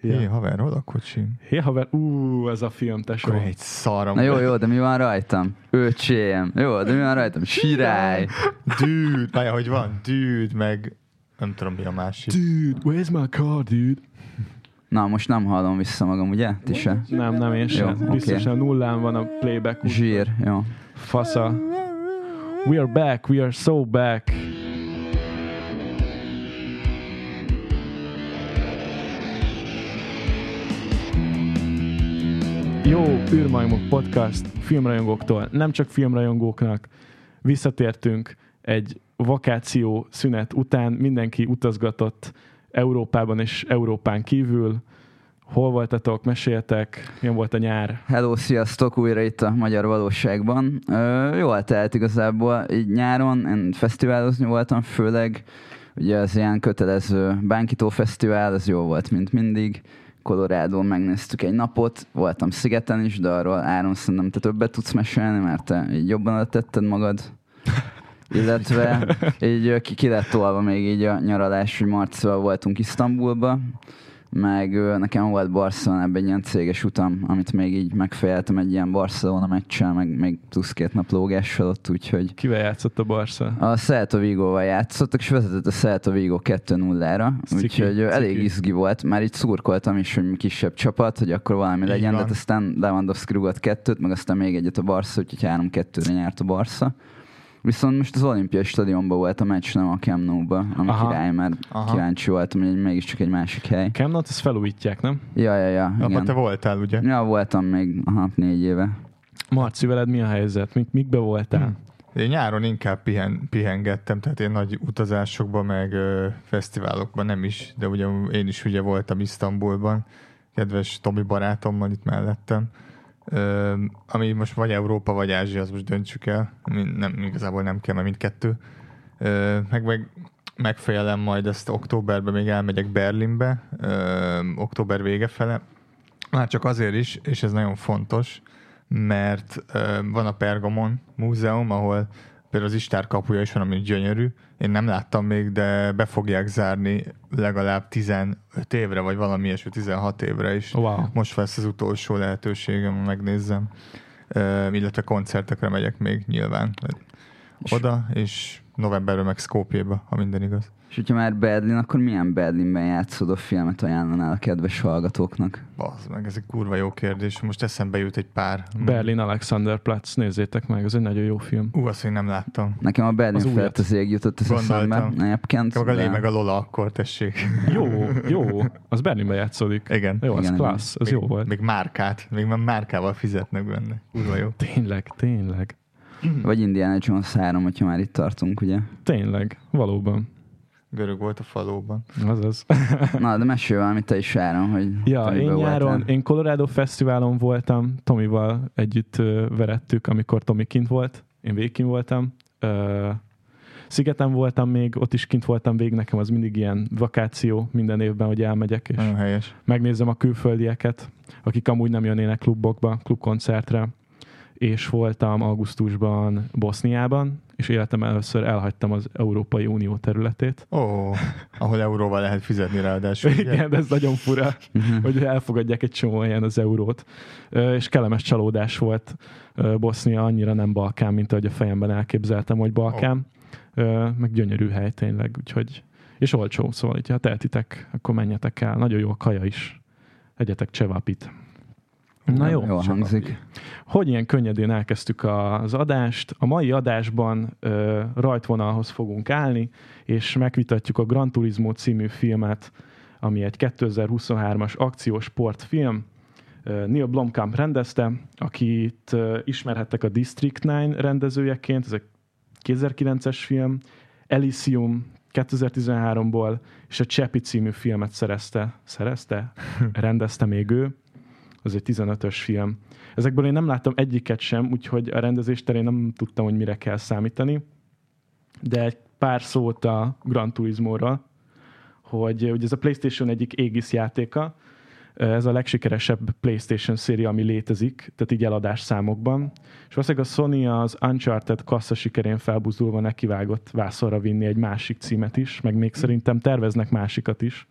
Hé, haver, hol a kocsim? Hé, haver, ú, ez a film, tesó. Akkor egy szarom. Na jó, jó, de mi van rajtam? Öcsém. Jó, de mi van rajtam? Sirály. Dude, várja, hogy van? Dude, meg nem tudom mi a másik. Dude, where's my car, dude? Na, most nem hallom vissza magam, ugye? Ti se? Nem, nem, én sem. Jó, Biztosan oké. nullán van a playback. Zsír, jó. Fasza. We are back, we are so back. Jó űrmajmok podcast filmrajongóktól, nem csak filmrajongóknak. Visszatértünk egy vakáció szünet után, mindenki utazgatott Európában és Európán kívül. Hol voltatok, meséltek, milyen volt a nyár? Hello, sziasztok, újra itt a magyar valóságban. Ö, jól telt igazából, így nyáron én fesztiválozni voltam, főleg ugye az ilyen kötelező Bánkító Fesztivál, az jó volt, mint mindig. Colorado megnéztük egy napot, voltam szigeten is, de arról Áron szerintem te többet tudsz mesélni, mert te így jobban tetted magad. Illetve így ki, ki lett tolva még így a nyaralás, hogy marcival voltunk Isztambulba, meg nekem volt Barcelonában egy ilyen céges utam, amit még így megfejeltem egy ilyen Barcelona meccsel, meg még plusz két nap lógással ott, úgyhogy Kivel játszott a Barca? a Celta Vigo-val játszottak, és vezetett a Celta Vigo 2-0-ra, Ciki, úgyhogy elég izgi volt. Már így szurkoltam is, hogy kisebb csapat, hogy akkor valami Így legyen, de van. hát aztán Lewandowski rugott kettőt, meg aztán még egyet a Barca, úgyhogy 3-2-re nyert a Barca. Viszont most az olimpiai stadionban volt a meccs, nem a Camp Nou-ba, ami Aha. király, mert Aha. kíváncsi voltam, hogy mégiscsak egy másik hely. Kemnat, ezt felújítják, nem? Ja, ja, ja, Abban te igen. voltál, ugye? Ja, voltam még aha, négy éve. Marci, veled mi a helyzet? Mik, mikbe voltál? Én nyáron inkább pihen, pihengettem, tehát én nagy utazásokban, meg ö, fesztiválokban nem is, de ugye én is ugye voltam Isztambulban, kedves Tomi barátommal itt mellettem. Ami most vagy Európa, vagy Ázsia, az most döntsük el. Nem, igazából nem kell, mert mindkettő. Ö, meg, meg megfejelem majd ezt októberben, még elmegyek Berlinbe, október vége fele. Már csak azért is, és ez nagyon fontos, mert van a Pergamon múzeum, ahol például az Istár kapuja is van, ami gyönyörű. Én nem láttam még, de be fogják zárni legalább 15 évre, vagy valami ilyesmi, 16 évre is. Wow. Most lesz az utolsó lehetőségem, megnézzem. Ö, illetve koncertekre megyek még nyilván. Oda, és novemberben meg Skopjéba, ha minden igaz. És hogyha már Berlin, akkor milyen Berlinben játszódó filmet ajánlanál a kedves hallgatóknak? Bazd meg, ez egy kurva jó kérdés. Most eszembe jut egy pár. Berlin Alexanderplatz, nézzétek meg, ez egy nagyon jó film. Ú, azt én nem láttam. Nekem a Berlin Az felt az ég jutott az eszembe. Egyébként. Meg a Lé, de- meg a Lola akkor, tessék. Jó, jó, az Berlinben játszódik. Igen. Jó, az Igen, klassz, az még, jó volt. Még márkát, még már márkával fizetnek benne. Kurva jó. Tényleg, tényleg, Vagy Indiana Jones 3, hogyha már itt tartunk, ugye? tényleg, valóban. Görög volt a falóban. Azaz. Na, de mesélj valamit te is, Áron, hogy Ja, én nyáron, voltál. én Colorado Fesztiválon voltam, Tomival együtt verettük, amikor Tomi kint volt, én végig voltam. Ö, Szigeten voltam még, ott is kint voltam végig, nekem az mindig ilyen vakáció minden évben, hogy elmegyek, és Nagyon helyes. megnézem a külföldieket, akik amúgy nem jönnének klubokba, klubkoncertre, és voltam augusztusban Boszniában, és életem először elhagytam az Európai Unió területét. Ó, ahol euróval lehet fizetni ráadásul. ugye? Igen, ez nagyon fura, hogy elfogadják egy csomó ilyen az eurót. És kellemes csalódás volt Bosznia, annyira nem Balkán, mint ahogy a fejemben elképzeltem, hogy Balkán. Ö, Meg gyönyörű hely tényleg, úgyhogy és olcsó, szóval, ha tehetitek, akkor menjetek el. Nagyon jó a kaja is. Egyetek csevapit. Na jó. Jól hangzik. Hogy ilyen könnyedén elkezdtük a- az adást. A mai adásban ö, rajtvonalhoz fogunk állni, és megvitatjuk a Gran Turismo című filmet, ami egy 2023-as akciós sportfilm. Neil Blomkamp rendezte, akit ö, ismerhettek a District 9 rendezőjeként, ez egy 2009-es film, Elysium 2013-ból, és a Csepi című filmet szerezte. Szerezte? Rendezte még ő. Ez egy 15-ös film. Ezekből én nem láttam egyiket sem, úgyhogy a rendezés terén nem tudtam, hogy mire kell számítani. De egy pár szót a Gran Turismo-ról, hogy ugye ez a PlayStation egyik égisz játéka, ez a legsikeresebb PlayStation széria, ami létezik, tehát így eladás számokban. És valószínűleg a Sony az Uncharted kassza sikerén felbuzulva nekivágott vászorra vinni egy másik címet is, meg még szerintem terveznek másikat is,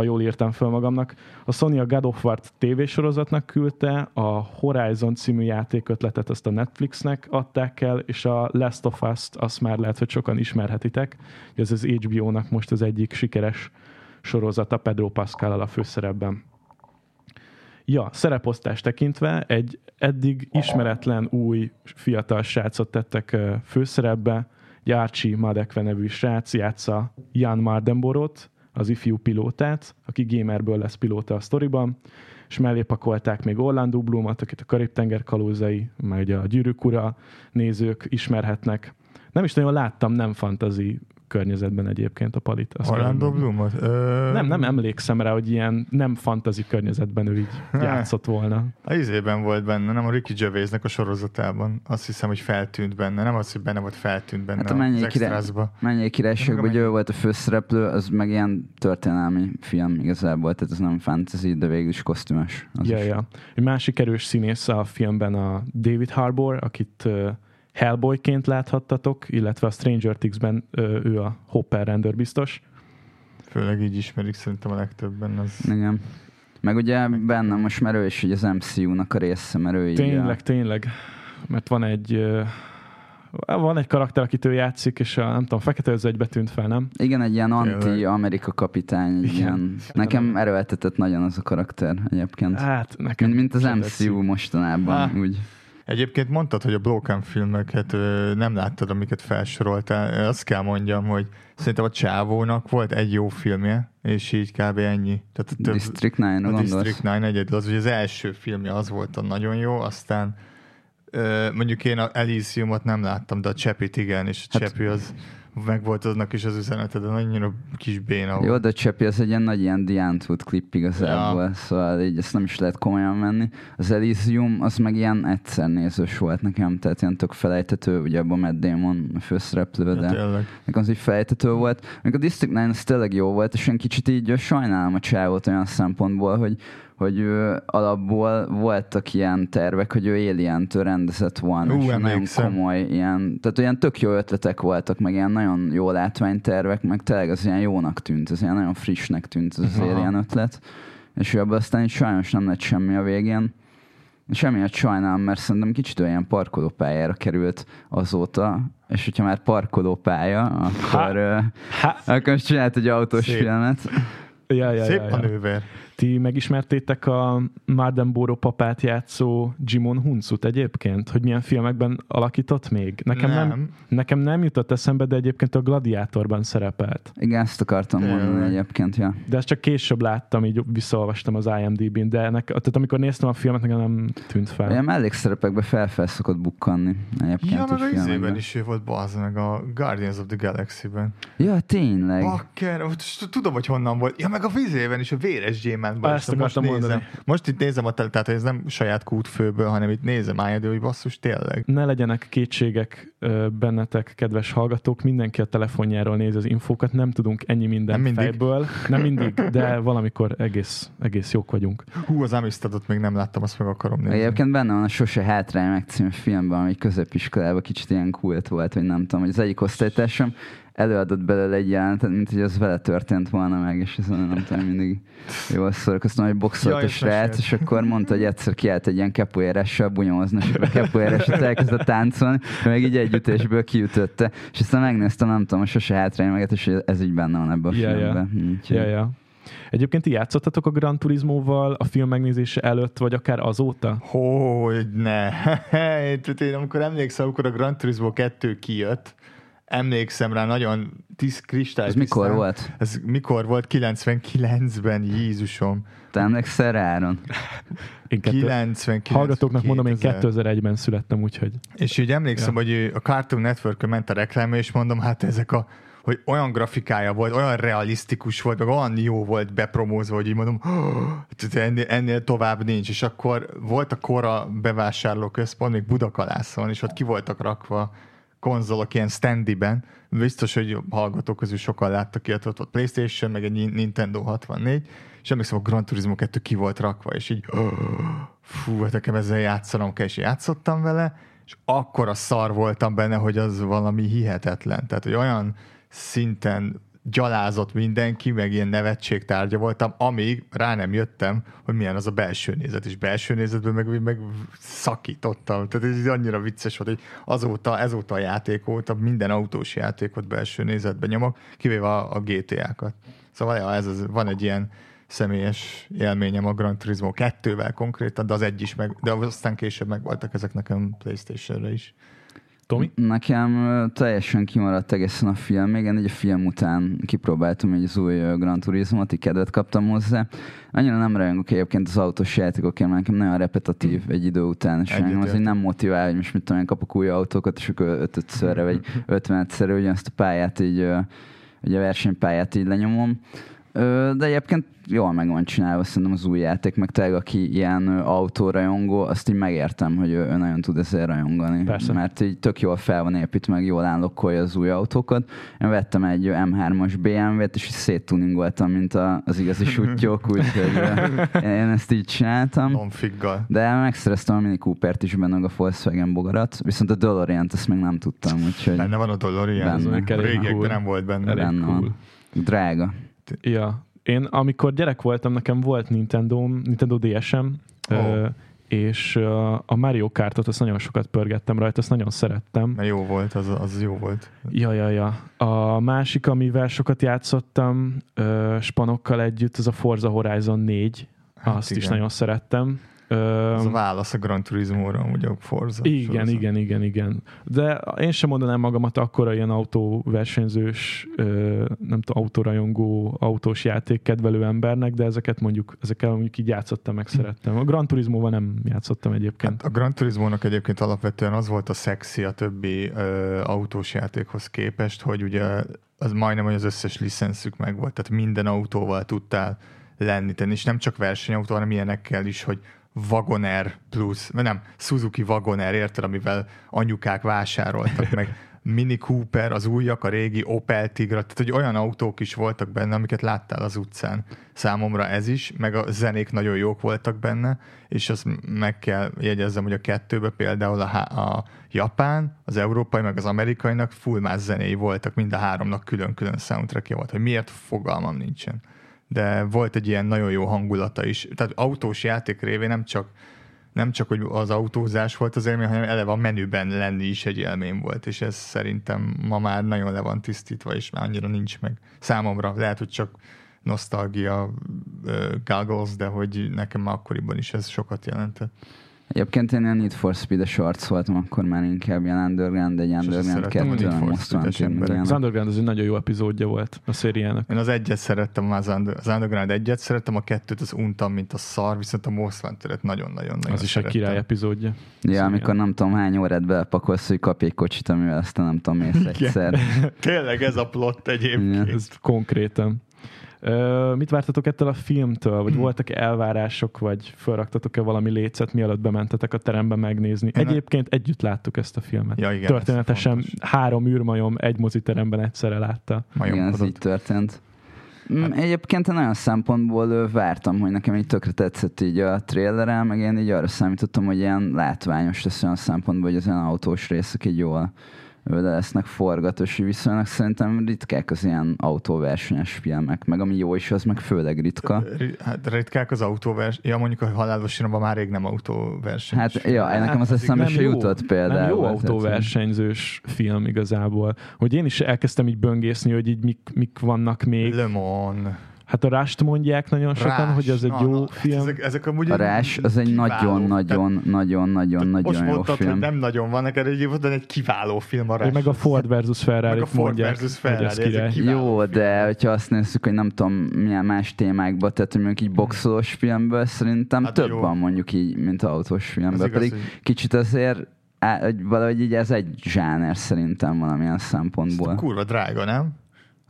ha jól írtam fel magamnak. A Sony a God of War tévésorozatnak küldte, a Horizon című játékötletet azt a Netflixnek adták el, és a Last of Us-t azt már lehet, hogy sokan ismerhetitek. Ez az HBO-nak most az egyik sikeres sorozata Pedro Pascal a főszerepben. Ja, szereposztás tekintve egy eddig ismeretlen új fiatal srácot tettek főszerepbe, Járcsi Madekve nevű srác játsza Jan Mardenborot, az ifjú pilótát, aki gamerből lesz pilóta a sztoriban, és mellé pakolták még Orlando Bloomot, akit a Karib-tenger kalózai, majd a Gyűrűk Ura nézők ismerhetnek. Nem is nagyon láttam nem fantazi környezetben egyébként a palit. Orlando Bloomot? Ö... Nem, nem emlékszem rá, hogy ilyen nem fantazi környezetben ő így játszott volna. A izében volt benne, nem a Ricky Gervaisnek a sorozatában. Azt hiszem, hogy feltűnt benne. Nem az, hogy benne volt, feltűnt benne hát a mennyi, király, mennyi királyságban, hogy ő volt a főszereplő, az meg ilyen történelmi film igazából, tehát ez nem fantasy, de végül is kosztümös. Ja, ja. Egy másik erős színész a filmben a David Harbour, akit Hellboyként láthattatok, illetve a Stranger Things-ben ő a Hopper rendőr biztos. Főleg így ismerik szerintem a legtöbben. Az... Igen. Meg ugye benne most már ő is hogy az MCU-nak a része, mert ő Tényleg, így, tényleg. Mert van egy van egy karakter, akit ő játszik, és a, nem tudom, fekete egybe tűnt fel, nem? Igen, egy ilyen anti-Amerika kapitány. Egy ilyen, nekem erőltetett nagyon az a karakter egyébként. Hát, nekem mint, mint az MCU mostanában, ah. úgy. Egyébként mondtad, hogy a Blókán filmeket ö, nem láttad, amiket felsoroltál. Azt kell mondjam, hogy szerintem a Csávónak volt egy jó filmje, és így kb. ennyi. Tehát a több, District 9 a District 9 egyedül. Az, hogy az első filmje az volt a nagyon jó, aztán ö, mondjuk én a Elysiumot nem láttam, de a Csepit igen, és a hát, Csepi az meg volt aznak is az üzenete, de nagyon kis béna volt. Jó, de Csepi az egy ilyen nagy ilyen Diantwood klip igazából, ja. szóval így ezt nem is lehet komolyan menni. Az Elysium az meg ilyen egyszer nézős volt nekem, tehát ilyen tök felejtető, ugye abban Matt Damon a főszereplő, de ja, nekem az így felejtető volt. Még a District 9 az tényleg jó volt, és én kicsit így sajnálom a csávot olyan szempontból, hogy hogy ő alapból voltak ilyen tervek, hogy ő Alien-től rendezett volna, és nagyon komoly ilyen, tehát olyan tök jó ötletek voltak, meg ilyen nagyon jó látványtervek, meg tényleg az ilyen jónak tűnt, az ilyen nagyon frissnek tűnt az, az Alien ötlet, és ő abban aztán így sajnos nem lett semmi a végén. És emiatt sajnálom, mert szerintem kicsit olyan parkolópályára került azóta, és hogyha már parkolópálya, akkor, ha. Ha. akkor csinált egy autós Szép. filmet. Ja, ja, Szép ja, ja. manőver. Ti megismertétek a Mardenboro papát játszó Jimon Huncut egyébként? Hogy milyen filmekben alakított még? Nekem nem. nem, nekem nem jutott eszembe, de egyébként a Gladiátorban szerepelt. Igen, ezt akartam mondani egyébként, ja. De ezt csak később láttam, így visszaolvastam az IMDb-n, de nek, tehát amikor néztem a filmet, nekem nem tűnt fel. Ilyen mellékszerepekbe fel szokott bukkanni egyébként. Ja, meg a izében is ő volt, bazd meg a Guardians of the Galaxy-ben. Ja, tényleg. Bakker, tudom, hogy honnan volt. Ja, meg a vizében is, a véres gyémán Batmanben. Ezt most nézem, mondani. most itt nézem a tele, tehát ez nem saját kútfőből, hanem itt nézem IMD, hogy basszus, tényleg. Ne legyenek kétségek bennetek, kedves hallgatók, mindenki a telefonjáról nézi az infókat, nem tudunk ennyi mindent nem mindig. fejből. Nem mindig, de valamikor egész, egész jók vagyunk. Hú, az Amistadot még nem láttam, azt meg akarom nézni. Egyébként benne van a Sose hátrány megcímű filmben, ami középiskolában kicsit ilyen kult volt, hogy nem tudom, hogy az egyik osztálytársam előadott belőle egy jelentet, mint hogy az vele történt volna meg, és ez nem tudom, mindig jól szórakoztam, hogy boxolt a srác, és akkor mondta, hogy egyszer kiállt egy ilyen capoeiressel bunyomozni, és akkor a capoeiresset elkezdett táncolni, meg így egy ütésből kiütötte, és aztán megnéztem, nem tudom, sose hátrány meg, és ez így benne van ebben a yeah, filmben. Yeah. Yeah, yeah. Egyébként ti játszottatok a Gran Turismo-val a film megnézése előtt, vagy akár azóta? Hogy ne. Én amikor emlékszem, akkor a Gran Turismo 2 kijött, emlékszem rá nagyon tiszt kristály. Ez mikor volt? Ez mikor volt? 99-ben, Jézusom. Te emlékszel rá, Áron? Én 99, Hallgatóknak 2000. mondom, én 2001-ben születtem, úgyhogy... És így emlékszem, ja. hogy a Cartoon network ment a reklám, és mondom, hát ezek a hogy olyan grafikája volt, olyan realisztikus volt, meg olyan jó volt bepromózva, hogy így mondom, ennél, ennél tovább nincs. És akkor volt a Kora bevásárlóközpont, még Budakalászon, és ott ki voltak rakva konzolok ilyen standiben, biztos, hogy hallgatók közül sokan láttak ilyet, ott volt Playstation, meg egy Nintendo 64, és emlékszem, a Gran Turismo 2 ki volt rakva, és így fú, hát nekem ezzel játszanom kell, és játszottam vele, és akkor a szar voltam benne, hogy az valami hihetetlen. Tehát, hogy olyan szinten gyalázott mindenki, meg ilyen nevetség tárgya voltam, amíg rá nem jöttem, hogy milyen az a belső nézet, és belső nézetben meg, meg szakítottam. Tehát ez annyira vicces volt, hogy azóta, ezóta a játék óta minden autós játékot belső nézetben nyomok, kivéve a, a GTA-kat. Szóval ja, ez az, van egy ilyen személyes élményem a Gran Turismo 2-vel konkrétan, de az egy is meg, de aztán később meg voltak ezek nekem Playstation-re is. Tomi? Nekem teljesen kimaradt egészen a film, még egy a film után kipróbáltam egy az új Gran Turismo-t, így kedvet kaptam hozzá. Annyira nem rajongok egyébként az autós játékokért, mert nekem nagyon repetitív egy idő után, és engem az nem motivál, hogy most mit tudom, én kapok új autókat, és akkor ötötszörre vagy ötvenegyszerre ugyanazt a pályát így, ugye a versenypályát így lenyomom. De egyébként jól meg van csinálva szerintem az új játék, meg tényleg aki ilyen autórajongó, azt így megértem, hogy ő, ő nagyon tud ezzel rajongani. Persze. Mert így tök jól fel van építve, meg jól állokkolja az új autókat. Én vettem egy M3-as BMW-t, és széttuningoltam, mint a, az igazi sutyók, úgyhogy én ezt így csináltam. Bonfiggal. De megszereztem a Mini Cooper-t is benne, a Volkswagen bogarat, viszont a DeLorean-t ezt még nem tudtam, úgyhogy... Benne van a DeLorean, benne. Régiekben nem volt benne. Elég benne cool. van. Drága. Ja, én amikor gyerek voltam, nekem volt Nintendo, Nintendo DS-em, oh. és a Mario Kartot azt nagyon sokat pörgettem rajta, azt nagyon szerettem. Mert jó volt, az, az jó volt. Ja, ja, ja. A másik, amivel sokat játszottam spanokkal együtt, az a Forza Horizon 4. Hát azt igen. is nagyon szerettem. Ez a válasz a Gran Turismo-ra, ugye a Forza. Igen, sorozat. igen, igen, igen. De én sem mondanám magamat akkora ilyen autóversenyzős, nem tudom, autorajongó, autós játék kedvelő embernek, de ezeket mondjuk, ezekkel mondjuk így játszottam, meg szerettem. A Gran Turismo-val nem játszottam egyébként. Hát a Gran Turismo-nak egyébként alapvetően az volt a szexi a többi ö, autós játékhoz képest, hogy ugye az majdnem, hogy az összes licenszük meg volt, tehát minden autóval tudtál lenni, és nem csak versenyautó, hanem ilyenekkel is, hogy Wagoner Plus, vagy nem, Suzuki Wagoner, érted, amivel anyukák vásároltak meg. Mini Cooper, az újak, a régi Opel Tigra, tehát hogy olyan autók is voltak benne, amiket láttál az utcán. Számomra ez is, meg a zenék nagyon jók voltak benne, és azt meg kell jegyezzem, hogy a kettőben például a, a japán, az európai, meg az amerikainak full más zenéi voltak, mind a háromnak külön-külön soundtrackja volt, hogy miért fogalmam nincsen de volt egy ilyen nagyon jó hangulata is. Tehát autós játék révén nem csak, nem csak hogy az autózás volt az élmény, hanem eleve a menüben lenni is egy élmény volt, és ez szerintem ma már nagyon le van tisztítva, és már annyira nincs meg. Számomra lehet, hogy csak nosztalgia uh, goggles, de hogy nekem már akkoriban is ez sokat jelentett. Egyébként én ilyen Need for Speed-es arc voltam, akkor már inkább ilyen Underground, egy Underground 2, nem Most Az Underground az egy nagyon jó epizódja volt a szériának. Én az egyet szerettem, az, az Underground egyet szerettem, a kettőt az untam, mint a szar, viszont a Most Wanted-et nagyon-nagyon nagyon Az is egy király epizódja. Ja, amikor nem tudom hány órát belepakolsz, hogy kapj egy kocsit, amivel aztán nem tudom, mész egyszer. Tényleg ez a plot egyébként. Ez konkrétan. Ö, mit vártatok ettől a filmtől? Vagy hmm. voltak elvárások, vagy felraktatok-e valami lécet, mielőtt bementetek a terembe megnézni? Én Egyébként a... együtt láttuk ezt a filmet. Ja, igen, Történetesen három űrmajom egy moziteremben egyszerre látta. Igen, ez így történt. Mm, hát- egyébként én olyan szempontból vártam, hogy nekem így tökre tetszett így a trailerem, meg én így arra számítottam, hogy ilyen látványos lesz olyan szempontból, hogy az olyan autós részek így jól vele lesznek forgatósi viszonylag. Szerintem ritkák az ilyen autóversenyes filmek, meg ami jó is, az meg főleg ritka. Hát ritkák az autóvers, ja mondjuk a halálos már rég nem autóverseny. Hát ja, hát, nekem az eszembe se jutott például. Nem jó autóversenyzős film igazából. Hogy én is elkezdtem így böngészni, hogy így mik, mik vannak még. Le Mans. Hát a Rást mondják nagyon sokan, Rás, hogy ez egy na, jó na, hát film. Ezek, ezek amúgy a Rás az egy nagyon-nagyon-nagyon-nagyon jó mondtad, film. hogy nem nagyon van neked egy de egy kiváló film a Rás. Meg a Ford versus Ferrari meg a Ford mondják, versus Ferrari, ez Jó, de hogyha azt nézzük, hogy nem tudom milyen más témákba, tehát hogy mondjuk így boxolós filmből szerintem hát több jó. van mondjuk így, mint autós filmből. Ez Pedig igaz, hogy... kicsit azért á, valahogy így ez egy zsáner szerintem valamilyen szempontból. Kurva drága, nem?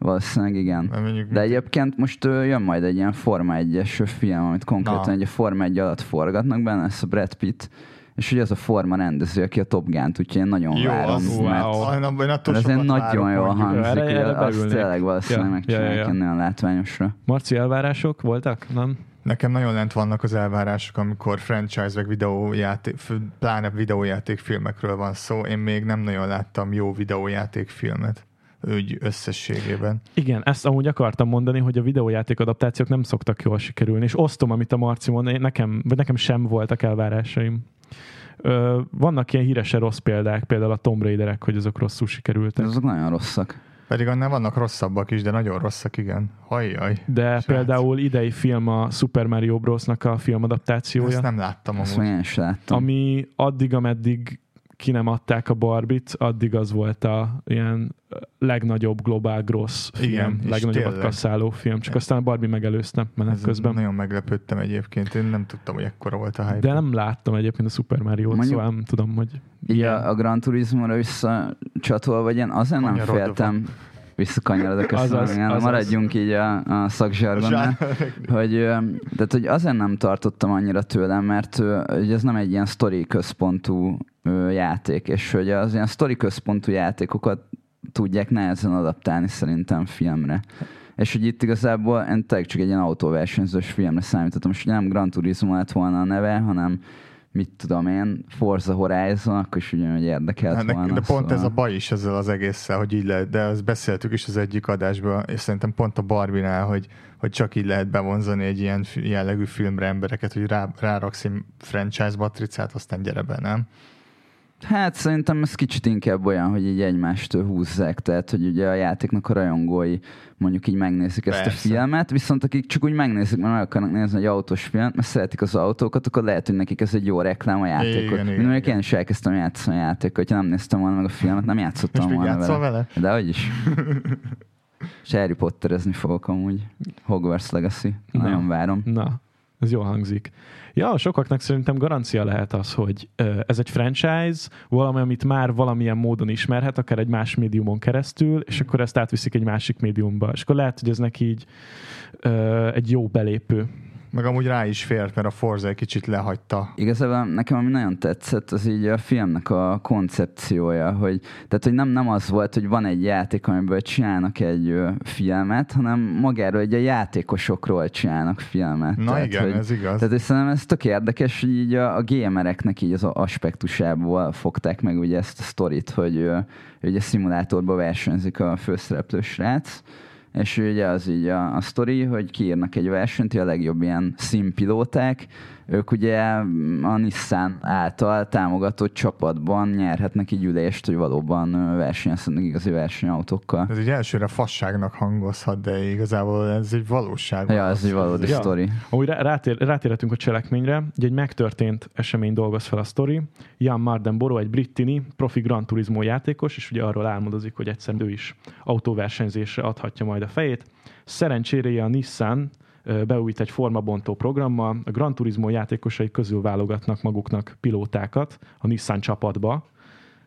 Valószínűleg igen. De egyébként most jön majd egy ilyen Forma 1-es film, amit konkrétan Na. egy a Forma 1 alatt forgatnak benne, ez a Brad Pitt, és ugye az a forma rendező, aki a Top Gun-t, úgyhogy én nagyon jó, várom. Az, mert, wow. mert ez egy nagyon jó hangzik, erre azt tényleg valószínűleg ja, megcsinálják ja, ja, ja. nagyon látványosra. Marci, elvárások voltak? Nem? Nekem nagyon lent vannak az elvárások, amikor franchise meg videójáték, pláne videójáték filmekről van szó. Én még nem nagyon láttam jó videójáték úgy összességében. Igen, ezt amúgy akartam mondani, hogy a videójáték adaptációk nem szoktak jól sikerülni, és osztom, amit a Marci mond, nekem, vagy nekem sem voltak elvárásaim. Ö, vannak ilyen híresen rossz példák, például a Tomb Raiderek, hogy azok rosszul sikerültek. Azok nagyon rosszak. Pedig annál vannak rosszabbak is, de nagyon rosszak, igen. Hajjaj. De Srác. például idei film a Super Mario Bros.-nak a filmadaptációja. Ezt nem láttam Ezt amúgy. én sem láttam. ami addig, ameddig ki nem adták a Barbit, addig az volt a ilyen legnagyobb globál grossz film, Igen, legnagyobbat kasszáló film, csak aztán a Barbie megelőzte menet Ez közben. Nagyon meglepődtem egyébként. Én nem tudtam, hogy ekkora volt a hype. De nem láttam egyébként a Super Mario-t, Mondjuk- szóval nem tudom, hogy Így a, a Gran Turismo-ra visszacsatolva, vagy én azért nem féltem, visszakanyarodok, Azaz, igen, azaz. maradjunk így a, a szakzsargonnál. hogy, tehát, hogy azért nem tartottam annyira tőlem, mert hogy ez nem egy ilyen sztori központú játék, és hogy az ilyen sztori központú játékokat tudják nehezen adaptálni szerintem filmre. És hogy itt igazából én tényleg csak egy ilyen autóversenyzős filmre számítottam, és nem Gran Turismo lett volna a neve, hanem mit tudom én, Forza Horizon, akkor is ugyanúgy érdekelt Hát, volna. de pont szóval. ez a baj is ezzel az egésszel, hogy így lehet, de azt beszéltük is az egyik adásban, és szerintem pont a Barbinál, hogy, hogy csak így lehet bevonzani egy ilyen jellegű filmre embereket, hogy rá, ráraksz egy franchise matricát, aztán gyere be, nem? Hát szerintem ez kicsit inkább olyan, hogy így egymástól húzzák, tehát hogy ugye a játéknak a rajongói mondjuk így megnézik ezt Persze. a filmet, viszont akik csak úgy megnézik, mert meg akarnak nézni egy autós filmet, mert szeretik az autókat, akkor lehet, hogy nekik ez egy jó reklám a játékot. Igen, igen, Mint mondjuk igen. én is elkezdtem játszani a játékot, hogyha nem néztem volna meg a filmet, nem játszottam még volna vele. vele? De hogy is. És Harry Potterezni fogok amúgy. Hogwarts Legacy. Na. Nagyon várom. Na, ez jól hangzik. Ja, sokaknak szerintem garancia lehet az, hogy ez egy franchise, valami, amit már valamilyen módon ismerhet, akár egy más médiumon keresztül, és akkor ezt átviszik egy másik médiumba. És akkor lehet, hogy ez neki így egy jó belépő. Meg amúgy rá is fért, mert a Forza egy kicsit lehagyta. Igazából nekem ami nagyon tetszett, az így a filmnek a koncepciója, hogy, tehát, hogy nem, nem az volt, hogy van egy játék, amiből csinálnak egy ö, filmet, hanem magáról, hogy a játékosokról csinálnak filmet. Na tehát, igen, hogy, ez igaz. Tehát és szerintem ez tök érdekes, hogy így a, a gamereknek így az aspektusából fogták meg ugye ezt a sztorit, hogy ö, ugye szimulátorban versenyzik a főszereplő srác, és ugye az így a, a sztori, hogy kiírnak egy versenyt, a legjobb ilyen színpilóták, ők ugye a Nissan által támogatott csapatban nyerhetnek így ülést, hogy valóban versenyezhetnek igazi versenyautókkal. Ez egy elsőre fasságnak hangozhat, de igazából ez egy valóság. Ja, ez egy valódi Ja. sztori. Rá- rátér, rátérhetünk a cselekményre, ugye egy megtörtént esemény dolgoz fel a sztori. Jan Mardenborough egy brittini, profi Gran Turismo játékos, és ugye arról álmodozik, hogy egyszer ő is autóversenyzésre adhatja majd a fejét. Szerencsére a Nissan beújít egy formabontó programmal, a Gran Turismo játékosai közül válogatnak maguknak pilótákat a Nissan csapatba,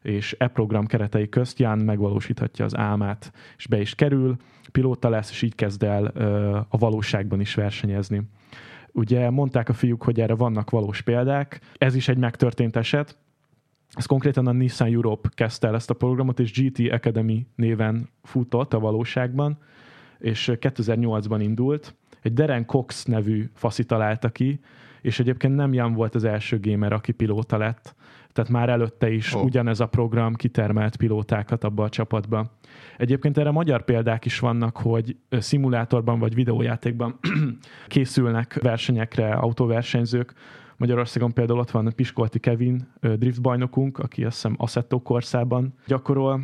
és e program keretei közt Ján megvalósíthatja az álmát, és be is kerül, pilóta lesz, és így kezd el a valóságban is versenyezni. Ugye mondták a fiúk, hogy erre vannak valós példák, ez is egy megtörtént eset, ez konkrétan a Nissan Europe kezdte el ezt a programot, és GT Academy néven futott a valóságban, és 2008-ban indult. Egy Darren Cox nevű faszi találta ki, és egyébként nem Jan volt az első gamer, aki pilóta lett. Tehát már előtte is oh. ugyanez a program kitermelt pilótákat abba a csapatba. Egyébként erre magyar példák is vannak, hogy szimulátorban vagy videójátékban készülnek versenyekre autóversenyzők. Magyarországon például ott van Piskolti Kevin, ö, drift bajnokunk, aki azt hiszem Assetto Corszában gyakorol.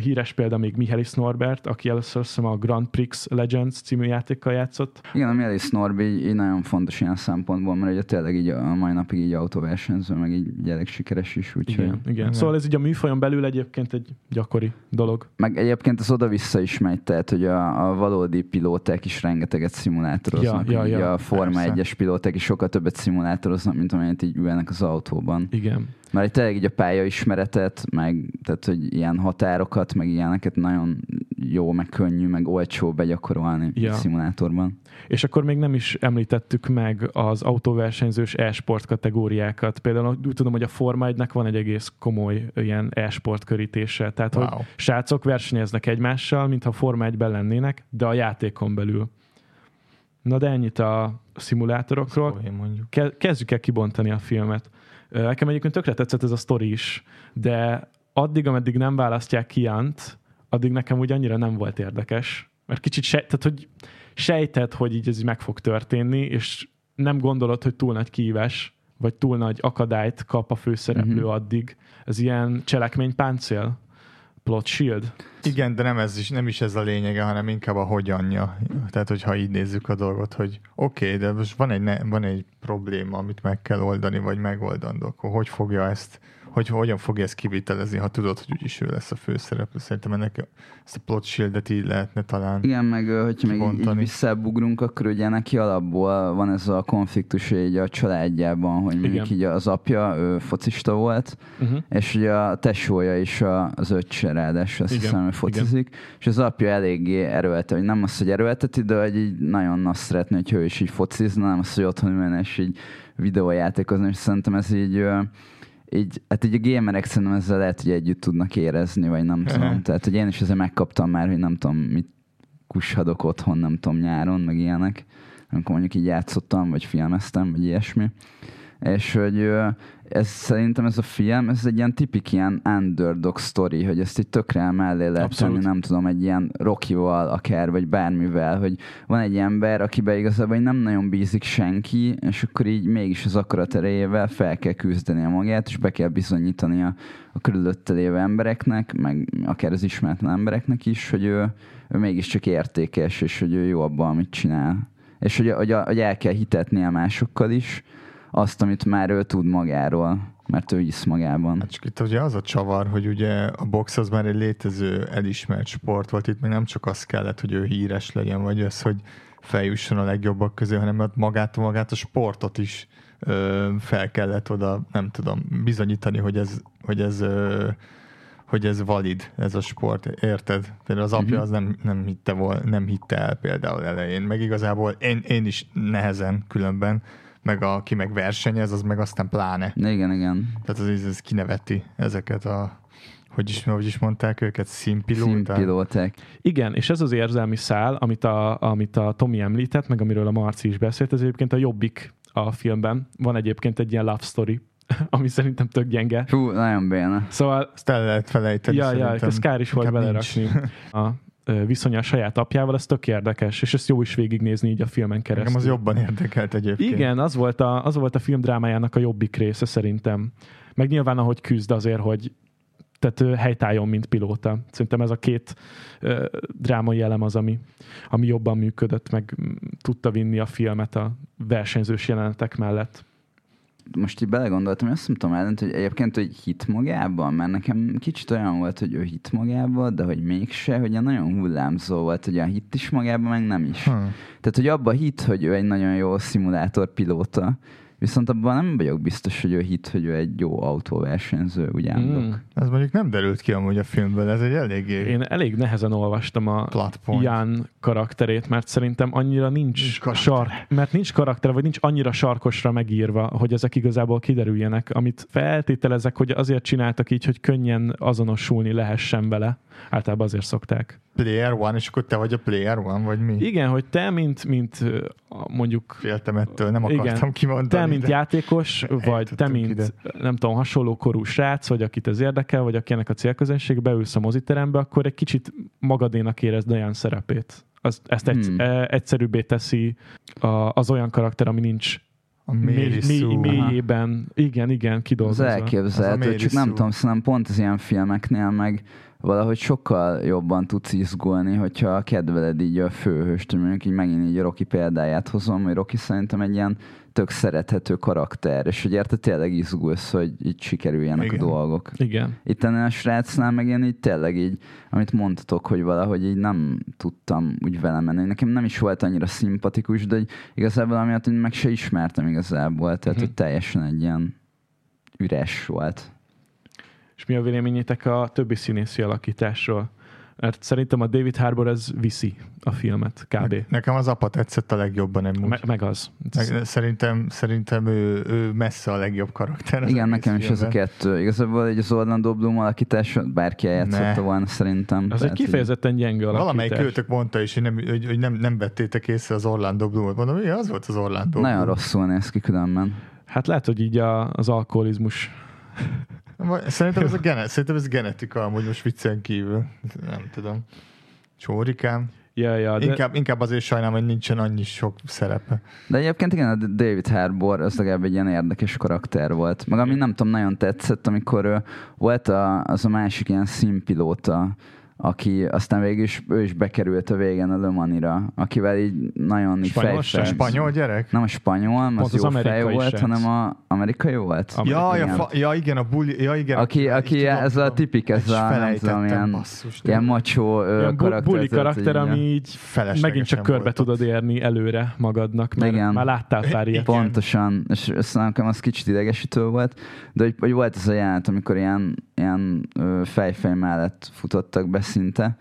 Híres példa még Michaelis Norbert, aki először azt hiszem a Grand Prix Legends című játékkal játszott. Igen, a Melis Norby így, így nagyon fontos ilyen szempontból, mert ugye tényleg így a mai napig így autóversenyző, meg így, elég sikeres is, úgyhogy... Igen, igen. Szóval ez így a műfajon belül egyébként egy gyakori dolog. Meg egyébként az oda-vissza is megy, tehát hogy a, a valódi pilóták is rengeteget szimulátoroznak. Ja, ja, ja, a Forma persze. 1-es pilóták is sokkal többet szimulátoroznak, mint amennyit így ülnek az autóban. Igen. Mert egy tényleg így a pályaismeretet, meg tehát, hogy ilyen határokat, meg ilyeneket nagyon jó, meg könnyű, meg olcsó begyakorolni Ja. szimulátorban. És akkor még nem is említettük meg az autóversenyzős e-sport kategóriákat. Például úgy tudom, hogy a Forma 1 van egy egész komoly ilyen e-sport körítése. Tehát, wow. Wow. hogy srácok versenyeznek egymással, mintha Forma 1-ben lennének, de a játékon belül. Na de ennyit a szimulátorokról. Szóval kezdjük el kibontani a filmet. Nekem egyébként tökre tetszett ez a sztori is, de addig, ameddig nem választják ki Jant, addig nekem úgy annyira nem volt érdekes, mert kicsit se, tehát, hogy sejted, hogy így ez meg fog történni, és nem gondolod, hogy túl nagy kihívás, vagy túl nagy akadályt kap a főszereplő Mhm. mm-hmm. addig. Ez ilyen cselekménypáncél? Plot shield? Igen, de nem, ez is, nem is ez a lényege, hanem inkább a hogyanja. Tehát, hogyha így nézzük a dolgot, hogy oké, okay, de most van egy, ne, van egy probléma, amit meg kell oldani, vagy megoldandó, akkor hogy fogja ezt, hogy hogyan fogja ezt kivitelezni, ha tudod, hogy úgyis ő lesz a főszereplő. Szerintem ennek ezt a plot shieldet így lehetne talán. Igen, meg hogyha még így, így visszabugrunk, akkor ugye neki alapból van ez a konfliktus így a családjában, hogy mondjuk Igen. így az apja ő focista volt, Uh-huh. és ugye a tesója is a, az öccse ráadásul, azt Igen, hiszem, hogy focizik, és az apja eléggé erőlte, hogy nem az, hogy erőlteti, de hogy így nagyon azt szeretné, hogy ő is így focizna, nem az, hogy otthon ülne és így videójátékozni, és szerintem ez így, így, hát így a gamerek szerintem ezzel lehet, hogy együtt tudnak érezni, vagy nem tudom. Tehát, hogy én is ezzel megkaptam már, hogy nem tudom, mit kushadok otthon, nem tudom, nyáron, meg ilyenek, amikor mondjuk így játszottam, vagy filmeztem, vagy ilyesmi. És hogy ez szerintem ez a film, ez egy ilyen tipik ilyen underdog story, hogy ezt így tökre mellé lehet Abszolút. tenni, nem tudom, egy ilyen Rockival akár, vagy bármivel, hogy van egy ember, akiben igazából nem nagyon bízik senki, és akkor így mégis az akarat erejével fel kell küzdenie magát, és be kell bizonyítani a, a körülötte lévő embereknek, meg akár az ismeretlen embereknek is, hogy ő, ő mégiscsak értékes, és hogy ő jó abban, amit csinál. És hogy, hogy, hogy el kell hitetnie másokkal is azt, amit már ő tud magáról, mert ő hisz magában. Hát csak itt ugye az a csavar, hogy ugye a box az már egy létező, elismert sport volt, itt még nem csak az kellett, hogy ő híres legyen, vagy az, hogy feljusson a legjobbak közé, hanem hát magát, magát a sportot is ö, fel kellett oda, nem tudom, bizonyítani, hogy ez, hogy ez ö, hogy ez valid, ez a sport, érted? Például az apja Mhm. az nem, nem, hitte vol, nem hitte el például elején, meg igazából én, én is nehezen különben, meg a, aki meg versenyez, az meg aztán pláne. Igen, igen. Tehát az, ez kineveti ezeket a, hogy is, hogy is mondták őket, színpilóták? Színpilóták. Igen, és ez az érzelmi szál, amit a, amit a Tomi említett, meg amiről a Marci is beszélt, ez egyébként a jobbik a filmben. Van egyébként egy ilyen love story, ami szerintem tök gyenge. Hú, nagyon béna. Szóval, Ezt el lehet felejteni ja, ja, ez kár is volt belerakni. nincs. A viszonya a saját apjával, ez tök érdekes, és ezt jó is végignézni így a filmen keresztül. Engem az jobban érdekelt egyébként. Igen, az volt, a, az volt a film drámájának a jobbik része szerintem. Meg nyilván, ahogy küzd azért, hogy tehát ő helytálljon, mint pilóta. Szerintem ez a két ö, drámai elem az, ami, ami jobban működött, meg tudta vinni a filmet a versenyzős jelenetek mellett. Most így belegondoltam, hogy azt tudom ellent, hogy egyébként, hogy hit magában, mert nekem kicsit olyan volt, hogy ő hit magában, de hogy mégse, hogy ilyen nagyon hullámzó volt, hogy olyan hit is magában, meg nem is. Hm. Tehát, hogy abba hit, hogy ő egy nagyon jó szimulátor pilóta, viszont abban nem vagyok biztos, hogy ő hit, hogy ő egy jó autóversenyző, ugye Mm. Ez mondjuk nem derült ki amúgy a filmből, ez egy eléggé Én elég nehezen olvastam a platform. Jan karakterét, mert szerintem annyira nincs, Nincs karaktere. sark, mert nincs karakter, vagy nincs annyira sarkosra megírva, hogy ezek igazából kiderüljenek, amit feltételezek, hogy azért csináltak így, hogy könnyen azonosulni lehessen vele. Általában azért szokták. Player one, és akkor te vagy a player one, vagy mi? Igen, hogy te, mint, mint mondjuk Féltem ettől, nem Igen. akartam kimondani. te, mint de- játékos, vagy te, mint ide. nem tudom, hasonló korú srác, vagy akit ez érdekel, vagy aki ennek a célközönség, beülsz a moziterembe, akkor egy kicsit magadénak érezd olyan szerepét. Az, ezt egy, Hmm. hmm. egyszerűbbé teszi a, az olyan karakter, ami nincs A mély, mély, mélyében, igen, igen, Az kidolgozva. elképzelhető, Mary csak nem tudom, szerintem pont az ilyen filmeknél meg valahogy sokkal jobban tudsz izgulni, hogyha kedveled így a főhőst, hogy mondjuk így megint így a Rocky példáját hozom, hogy Rocky szerintem egy ilyen tök szerethető karakter, és hogy érte tényleg izgulsz, hogy így sikerüljenek Igen. a dolgok. Igen. Itt ennél a srácnál meg én így tényleg így, amit mondtatok, hogy valahogy így nem tudtam úgy vele menni. Nekem nem is volt annyira szimpatikus, de hogy igazából amiatt, hogy meg se ismertem igazából, tehát Mhm. hogy teljesen egy ilyen üres volt. És mi a véleményétek a többi színészi alakításról? Mert szerintem a David Harbour ez viszi a filmet, kb. Ne- Nekem az apa tetszett a legjobban amúgy. Me- meg az. Meg, szerintem, szerintem ő, ő messze a legjobb karakter. Igen, nekem is ez a kettő. Igazából egy az Orlando Bloom alakítás, bárki eljátszotta volna szerintem. Az egy Tehát, kifejezetten gyenge alakítás. Valamelyik őtök mondta is, hogy nem, hogy, hogy nem, nem vettétek észre az Orlando Bloom-ot. Mondom, hogy az volt az Orlando Nagyon Bloom. rosszul néz ki különben. Hát lehet, hogy így a, az alkoholizmus Szerintem ez, a gene, szerintem ez genetika, amúgy most viccen kívül. Nem tudom. Csórikám. Ja, ja, de Inkább, inkább azért sajnálom, hogy nincsen annyi sok szerepe. De egyébként igen, a David Harbour az legalább egy ilyen érdekes karakter volt. Meg ami nem tudom, nagyon tetszett, amikor ő volt a, az a másik ilyen színpilóta, aki aztán végül is, ő is bekerült a végén a Le Manira, akivel így nagyon így Spanyol A fejfel. spanyol gyerek? Nem a spanyol, az az jó fej amerikai volt, srác. hanem a amerikai volt. Am- Ja, ja, igen. fa, ja, igen, a buli, ja, igen. Aki, aki Tudom, ez a tipik, ez a nem tudom, ilyen, basszus, ilyen macsó ilyen karakter. buli karakter, így, ami így megint csak körbe volt tudod érni előre magadnak, mert Igen. már láttál pár ilyet. Pontosan, és ez nekem az kicsit idegesítő volt, de hogy, hogy volt ez a jelenet, amikor ilyen, ilyen fejfej mellett futottak be szinte,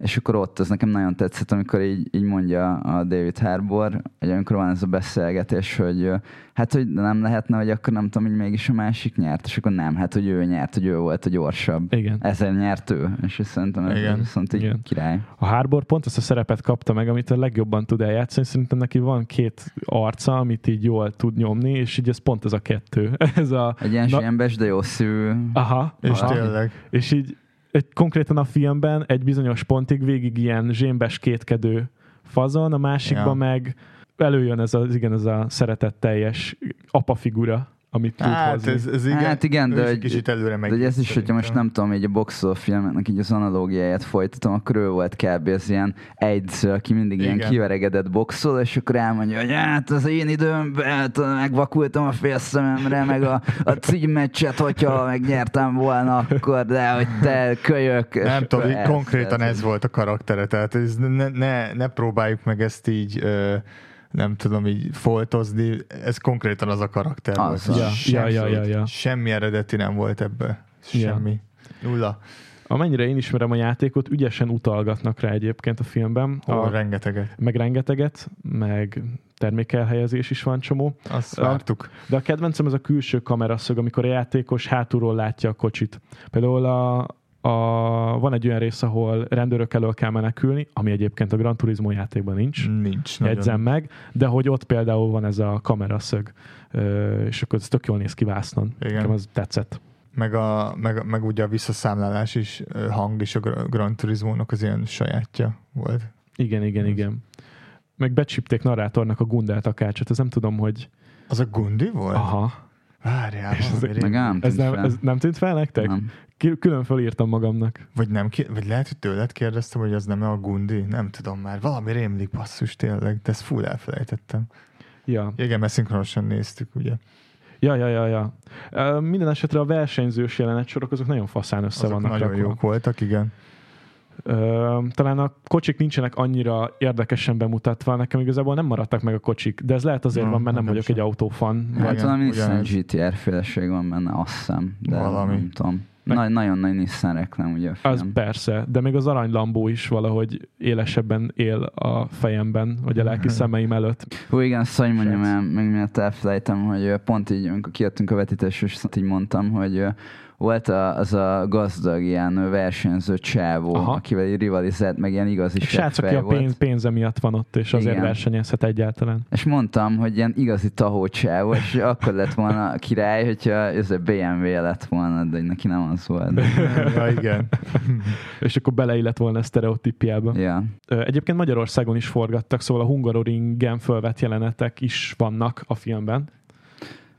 és akkor ott az nekem nagyon tetszett, amikor így, így mondja a David Harbour, hogy amikor van ez a beszélgetés, hogy hát, hogy nem lehetne, hogy akkor nem tudom, hogy mégis a másik nyert, és akkor nem, hát, hogy ő nyert, hogy ő volt a gyorsabb. Igen. Ezzel nyert ő, és ez szerintem ez Igen. viszont így Igen. király. A Harbour pont azt a szerepet kapta meg, amit a legjobban tud eljátszani. Szerintem neki van két arca, amit így jól tud nyomni, és így ez pont ez a kettő. Ez a... Egy ilyen Na- de jó szívű. Aha. És aha. tényleg. És így egy, konkrétan a filmben egy bizonyos pontig végig ilyen zsémbes kétkedő fazon, a másikban Ja. meg előjön ez az, igen, ez a szeretetteljes apa figura, amit tud Hát hozni. ez, ez igen, Hát igen, de hogy- kicsit előre meg. De ez is, hogyha most nem tudom, így a boxoló filmeknek így az analógiáját folytatom, akkor ő volt kb. az ilyen egyző, aki mindig ilyen Igen. kiveregedett boxol, és akkor elmondja, hogy hát az én időmben hát, megvakultam a félszememre, meg a, a címmeccset, hogyha megnyertem volna akkor, de hogy te kölyök. Nem tudom, így konkrétan ez így- volt a karaktere, tehát ez ne, ne, ne próbáljuk meg ezt így ö, nem tudom így foltozni, ez konkrétan az a karakter Az volt. az. Ja, ja, ja, ja, ja. Semmi eredeti nem volt ebbe. Ja. Semmi. Nulla. Amennyire én ismerem a játékot, ügyesen utalgatnak rá egyébként a filmben. Hol A, rengeteget. meg rengeteget, meg termékelhelyezés is van csomó. Azt A- vártuk. De a kedvencem ez a külső kameraszög, amikor a játékos hátulról látja a kocsit. Például a, a, van egy olyan rész, ahol rendőrök elől kell menekülni, ami egyébként a Gran Turismo játékban nincs, Nincs. jegyzem meg, de hogy ott például van ez a kameraszög, és akkor ez tök jól néz ki vásznon. Igen. Nekem az tetszett. Meg, a, meg, meg ugye a visszaszámlálás is hang is a Gra- Gran Turismo-nak az ilyen sajátja volt. Igen, igen, igen. Meg becsípték narrátornak a Gundel takácsot, ez nem tudom, hogy... Az a Gundi volt? Aha. Várjál, És ez- Meg nem Ez tűnt nem, fel. ez nem tűnt fel nektek? Nem. Külön fölírtam magamnak. Vagy nem, vagy lehet, hogy tőled kérdeztem, hogy az nem a Gundi, nem tudom már. Valami rémlik basszus tényleg, de ezt full elfelejtettem. Ja. Igen, mert szinkronosan néztük, ugye. Ja, ja, ja, ja. Ö, Minden esetre a versenyzős jelenetsorok azok nagyon faszán össze Azok vannak nagyon rakva. jók voltak, igen. Talán a kocsik nincsenek annyira érdekesen bemutatva, nekem igazából nem maradtak meg a kocsik, de ez lehet azért Na, van, mert nem nekem vagyok sem. egy autófan. Hát valami Nissan. GTR féleség van benne, azt hiszem. De Valami. nem tudom. Meg- Nagy, nagyon nagy Nissan reklám, ugye a film. Az persze, de még az arany Lambó is valahogy élesebben él a fejemben, vagy a lelki szemeim előtt. Hú, igen, azt hogy mondjam el, még miatt elfelejtem, hogy pont így, amikor kijöttünk a vetítésről, és így mondtam, hogy volt a, az a gazdag ilyen versenyző csávó, Aha. akivel így rivalizált, meg ilyen igazi Egy srác, aki a pénz, pénze miatt van ott, és azért Igen. versenyezhet egyáltalán. És mondtam, hogy ilyen igazi tahó csávó, és akkor lett volna király, hogyha ez a BMW lett volna, de neki nem az volt. ja, igen. És akkor beleillett volna a sztereotípiába. ja. Egyébként Magyarországon is forgattak, szóval a Hungaroringen fölvett jelenetek is vannak a filmben.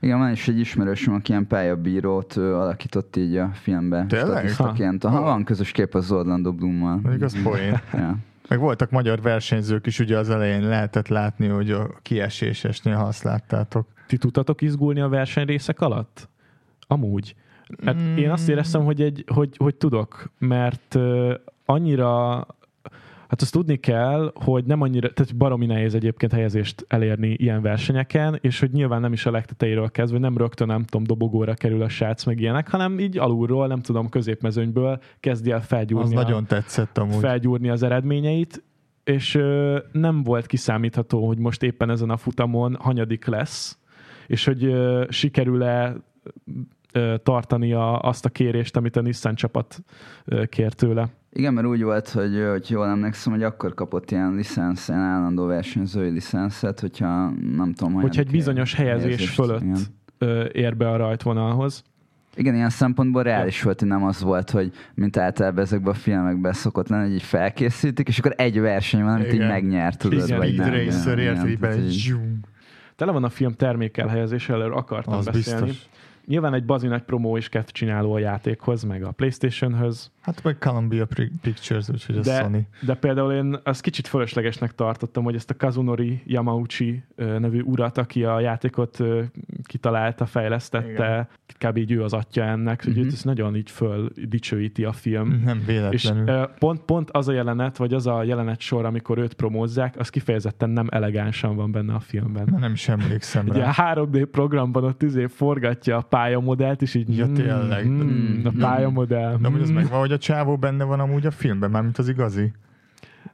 Igen, van is egy ismerősöm, aki ilyen pályabírót ö, alakított így a filmbe. Tényleg? Statisztaként. Aha, van közös kép az Orlando Bloommal. Mondjuk az poén. Ja. Meg voltak magyar versenyzők is, ugye az elején lehetett látni, hogy a kiesésesnél, ha azt láttátok. Ti tudtatok izgulni a versenyrészek alatt? Amúgy. Hát Mm. én azt éreztem, hogy, egy, hogy, hogy tudok, mert uh, annyira Hát azt tudni kell, hogy nem annyira, tehát baromi nehéz egyébként helyezést elérni ilyen versenyeken, és hogy nyilván nem is a legtetejéről kezdve, nem rögtön, nem tudom, dobogóra kerül a srác meg ilyenek, hanem így alulról, nem tudom, középmezőnyből kezdi el Az felgyúrni, a, nagyon tetszett amúgy. felgyúrni az eredményeit, és ö, nem volt kiszámítható, hogy most éppen ezen a futamon hanyadik lesz, és hogy ö, sikerül-e tartani a, azt a kérést, amit a Nissan csapat ö, kér tőle. Igen, mert úgy volt, hogy, hogy jól emlékszem, hogy akkor kapott ilyen licensz, ilyen állandó versenyzői licenszet, hogyha nem tudom, Hogyha egy bizonyos helyezés helyezést, fölött igen. ér be a rajtvonalhoz. Igen, ilyen szempontból reális volt, hogy nem az volt, hogy mint általában ezekben a filmekben szokott lenni, hogy így felkészítik, és akkor egy verseny van, amit így Igen. megnyert, tudod, Igen, vagy nem. Racer Igen, érted, így így-. Tele van a film termékelhelyezéssel, erről akartam az beszélni. biztos. Nyilván egy bazi nagy promó is kezd csináló a játékhoz, meg a Playstation-höz, Hát meg Columbia Pictures, úgyhogy ez De- Sony. de például én azt kicsit fölöslegesnek tartottam, hogy ezt a Kazunori Yamauchi nevű urat, aki a játékot kitalálta, fejlesztette, kb. így ő az atya ennek, hogy Mhm. őt ez nagyon így föl dicsőíti a film. Nem És véletlenül. ö, pont, pont az a jelenet, vagy az a jelenet sor, amikor őt promózzák, az kifejezetten nem elegánsan van benne a filmben. Már nem is emlékszem Ugye a rá. 3D programban ott izé forgatja a pályamodellt, és így Ja, mm, tényleg. mm, a Mm. pályamodell. De hogy az mm. megvan, hogy a csávó benne van amúgy a filmben, mármint az igazi.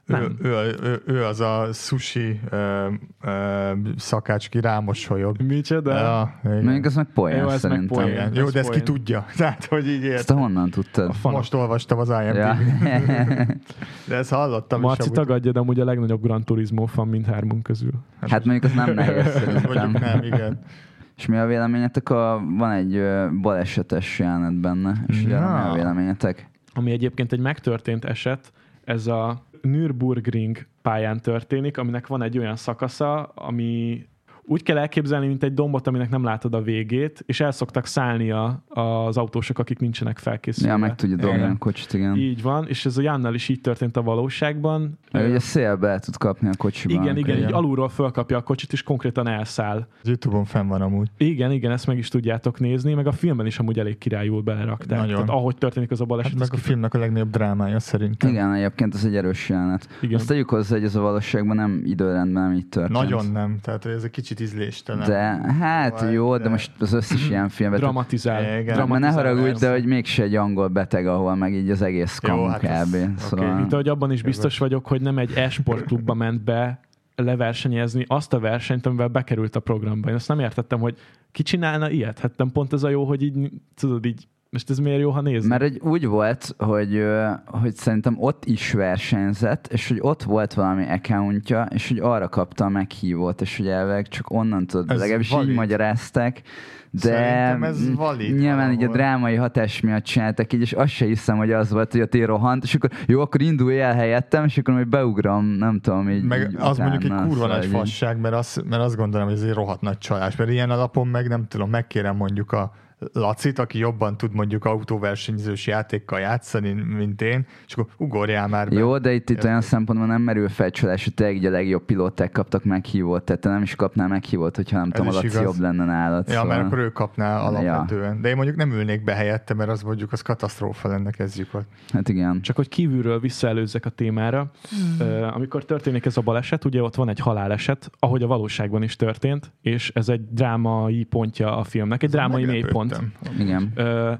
Ő, Nem. ő, ő, ő, az a sushi ö, ö, szakács, ki rámosolyog. Micsoda? Ja. Mondjuk az meg Jó, poén ez meg szerintem. poén. igen. Jó, ez de ezt ki poén. tudja. Tehát, hogy így Ezt ért. te honnan tudtad? A. Most olvastam az imdb Ja. De ezt hallottam. Marci is amúgy. tagadja, de amúgy a legnagyobb Gran Turismo fan mindhármunk közül. hát mondjuk az nem nehéz szerintem. Mondjuk nem, igen. És mi a véleményetek? A, van egy ö, balesetes jelenet benne, és Na. mi a véleményetek? Ami egyébként egy megtörtént eset, ez a Nürburgring pályán történik, aminek van egy olyan szakasza, ami úgy kell elképzelni, mint egy dombot, aminek nem látod a végét, és el szoktak szállni a, az autósok, akik nincsenek felkészülve. Ja, meg tudja dobni a kocsit, igen. Így van, és ez a Jannal is így történt a valóságban. Meg ugye szélbe el tud kapni a kocsiban. igen, igen, így alulról fölkapja a kocsit, és konkrétan elszáll. Az Youtube-on fenn van amúgy. Igen, igen, ezt meg is tudjátok nézni, meg a filmben is amúgy elég királyul belerakták. Nagyon. Tehát ahogy történik az a baleset. Hát meg a ki- filmnek a legnagyobb drámája szerintem. Igen, egyébként ez egy erős jelenet. Igen. Azt tegyük hozzá, hogy ez a valóságban nem időrendben nem így történt. Nagyon nem, tehát ez egy kicsit ízléstelen. De hát Vagy, jó, de, de- most az összes ilyen filmben... Dramatizál. Igen. Mert ne dramatizál haragudj, de hogy mégse egy angol beteg, ahol meg így az egész kamu hát kb. Szóval... oké. Mint ahogy abban is biztos vagyok, hogy nem egy e-sport klubba ment be leversenyezni azt a versenyt, amivel bekerült a programba. Én azt nem értettem, hogy ki csinálna ilyet? Hát nem pont ez a jó, hogy így, tudod, így, most ez miért jó, ha nézni? Mert egy úgy volt, hogy, hogy szerintem ott is versenyzett, és hogy ott volt valami accountja, és hogy arra kapta a meghívót, és hogy elveg csak onnan tudod, Ez legalábbis valid. így magyarázták, de Szerintem ez valid nyilván így a valahol. drámai hatás miatt csináltak így, és azt se hiszem, hogy az volt, hogy a té rohant, és akkor jó, akkor indulj el helyettem, és akkor majd beugrom, nem tudom, így Meg így az mondjuk egy utána, kurva szóval nagy fasság, mert, az, mert azt gondolom, hogy ez egy rohadt nagy csalás. Mert ilyen alapon meg nem tudom, megkérem mondjuk a Lacit, aki jobban tud mondjuk autóversenyzős játékkal játszani, mint én, és akkor ugorjál már be. Jó, de itt, itt olyan szempontból nem merül fel csalás, hogy tényleg a legjobb pilóták kaptak meghívót, tehát te nem is kapnál meghívót, hogyha nem Ez tudom, a Laci igaz. jobb lenne nálad. Ja, szóval... mert akkor ő kapná alapvetően. De én mondjuk nem ülnék be helyette, mert az mondjuk az katasztrófa lenne, kezdjük ott. Hát igen. Csak hogy kívülről visszaelőzzek a témára, ö, amikor történik ez a baleset, ugye ott van egy haláleset, ahogy a valóságban is történt, és ez egy drámai pontja a filmnek, egy drámai mélypont. Meglepődtem. Igen. Ö,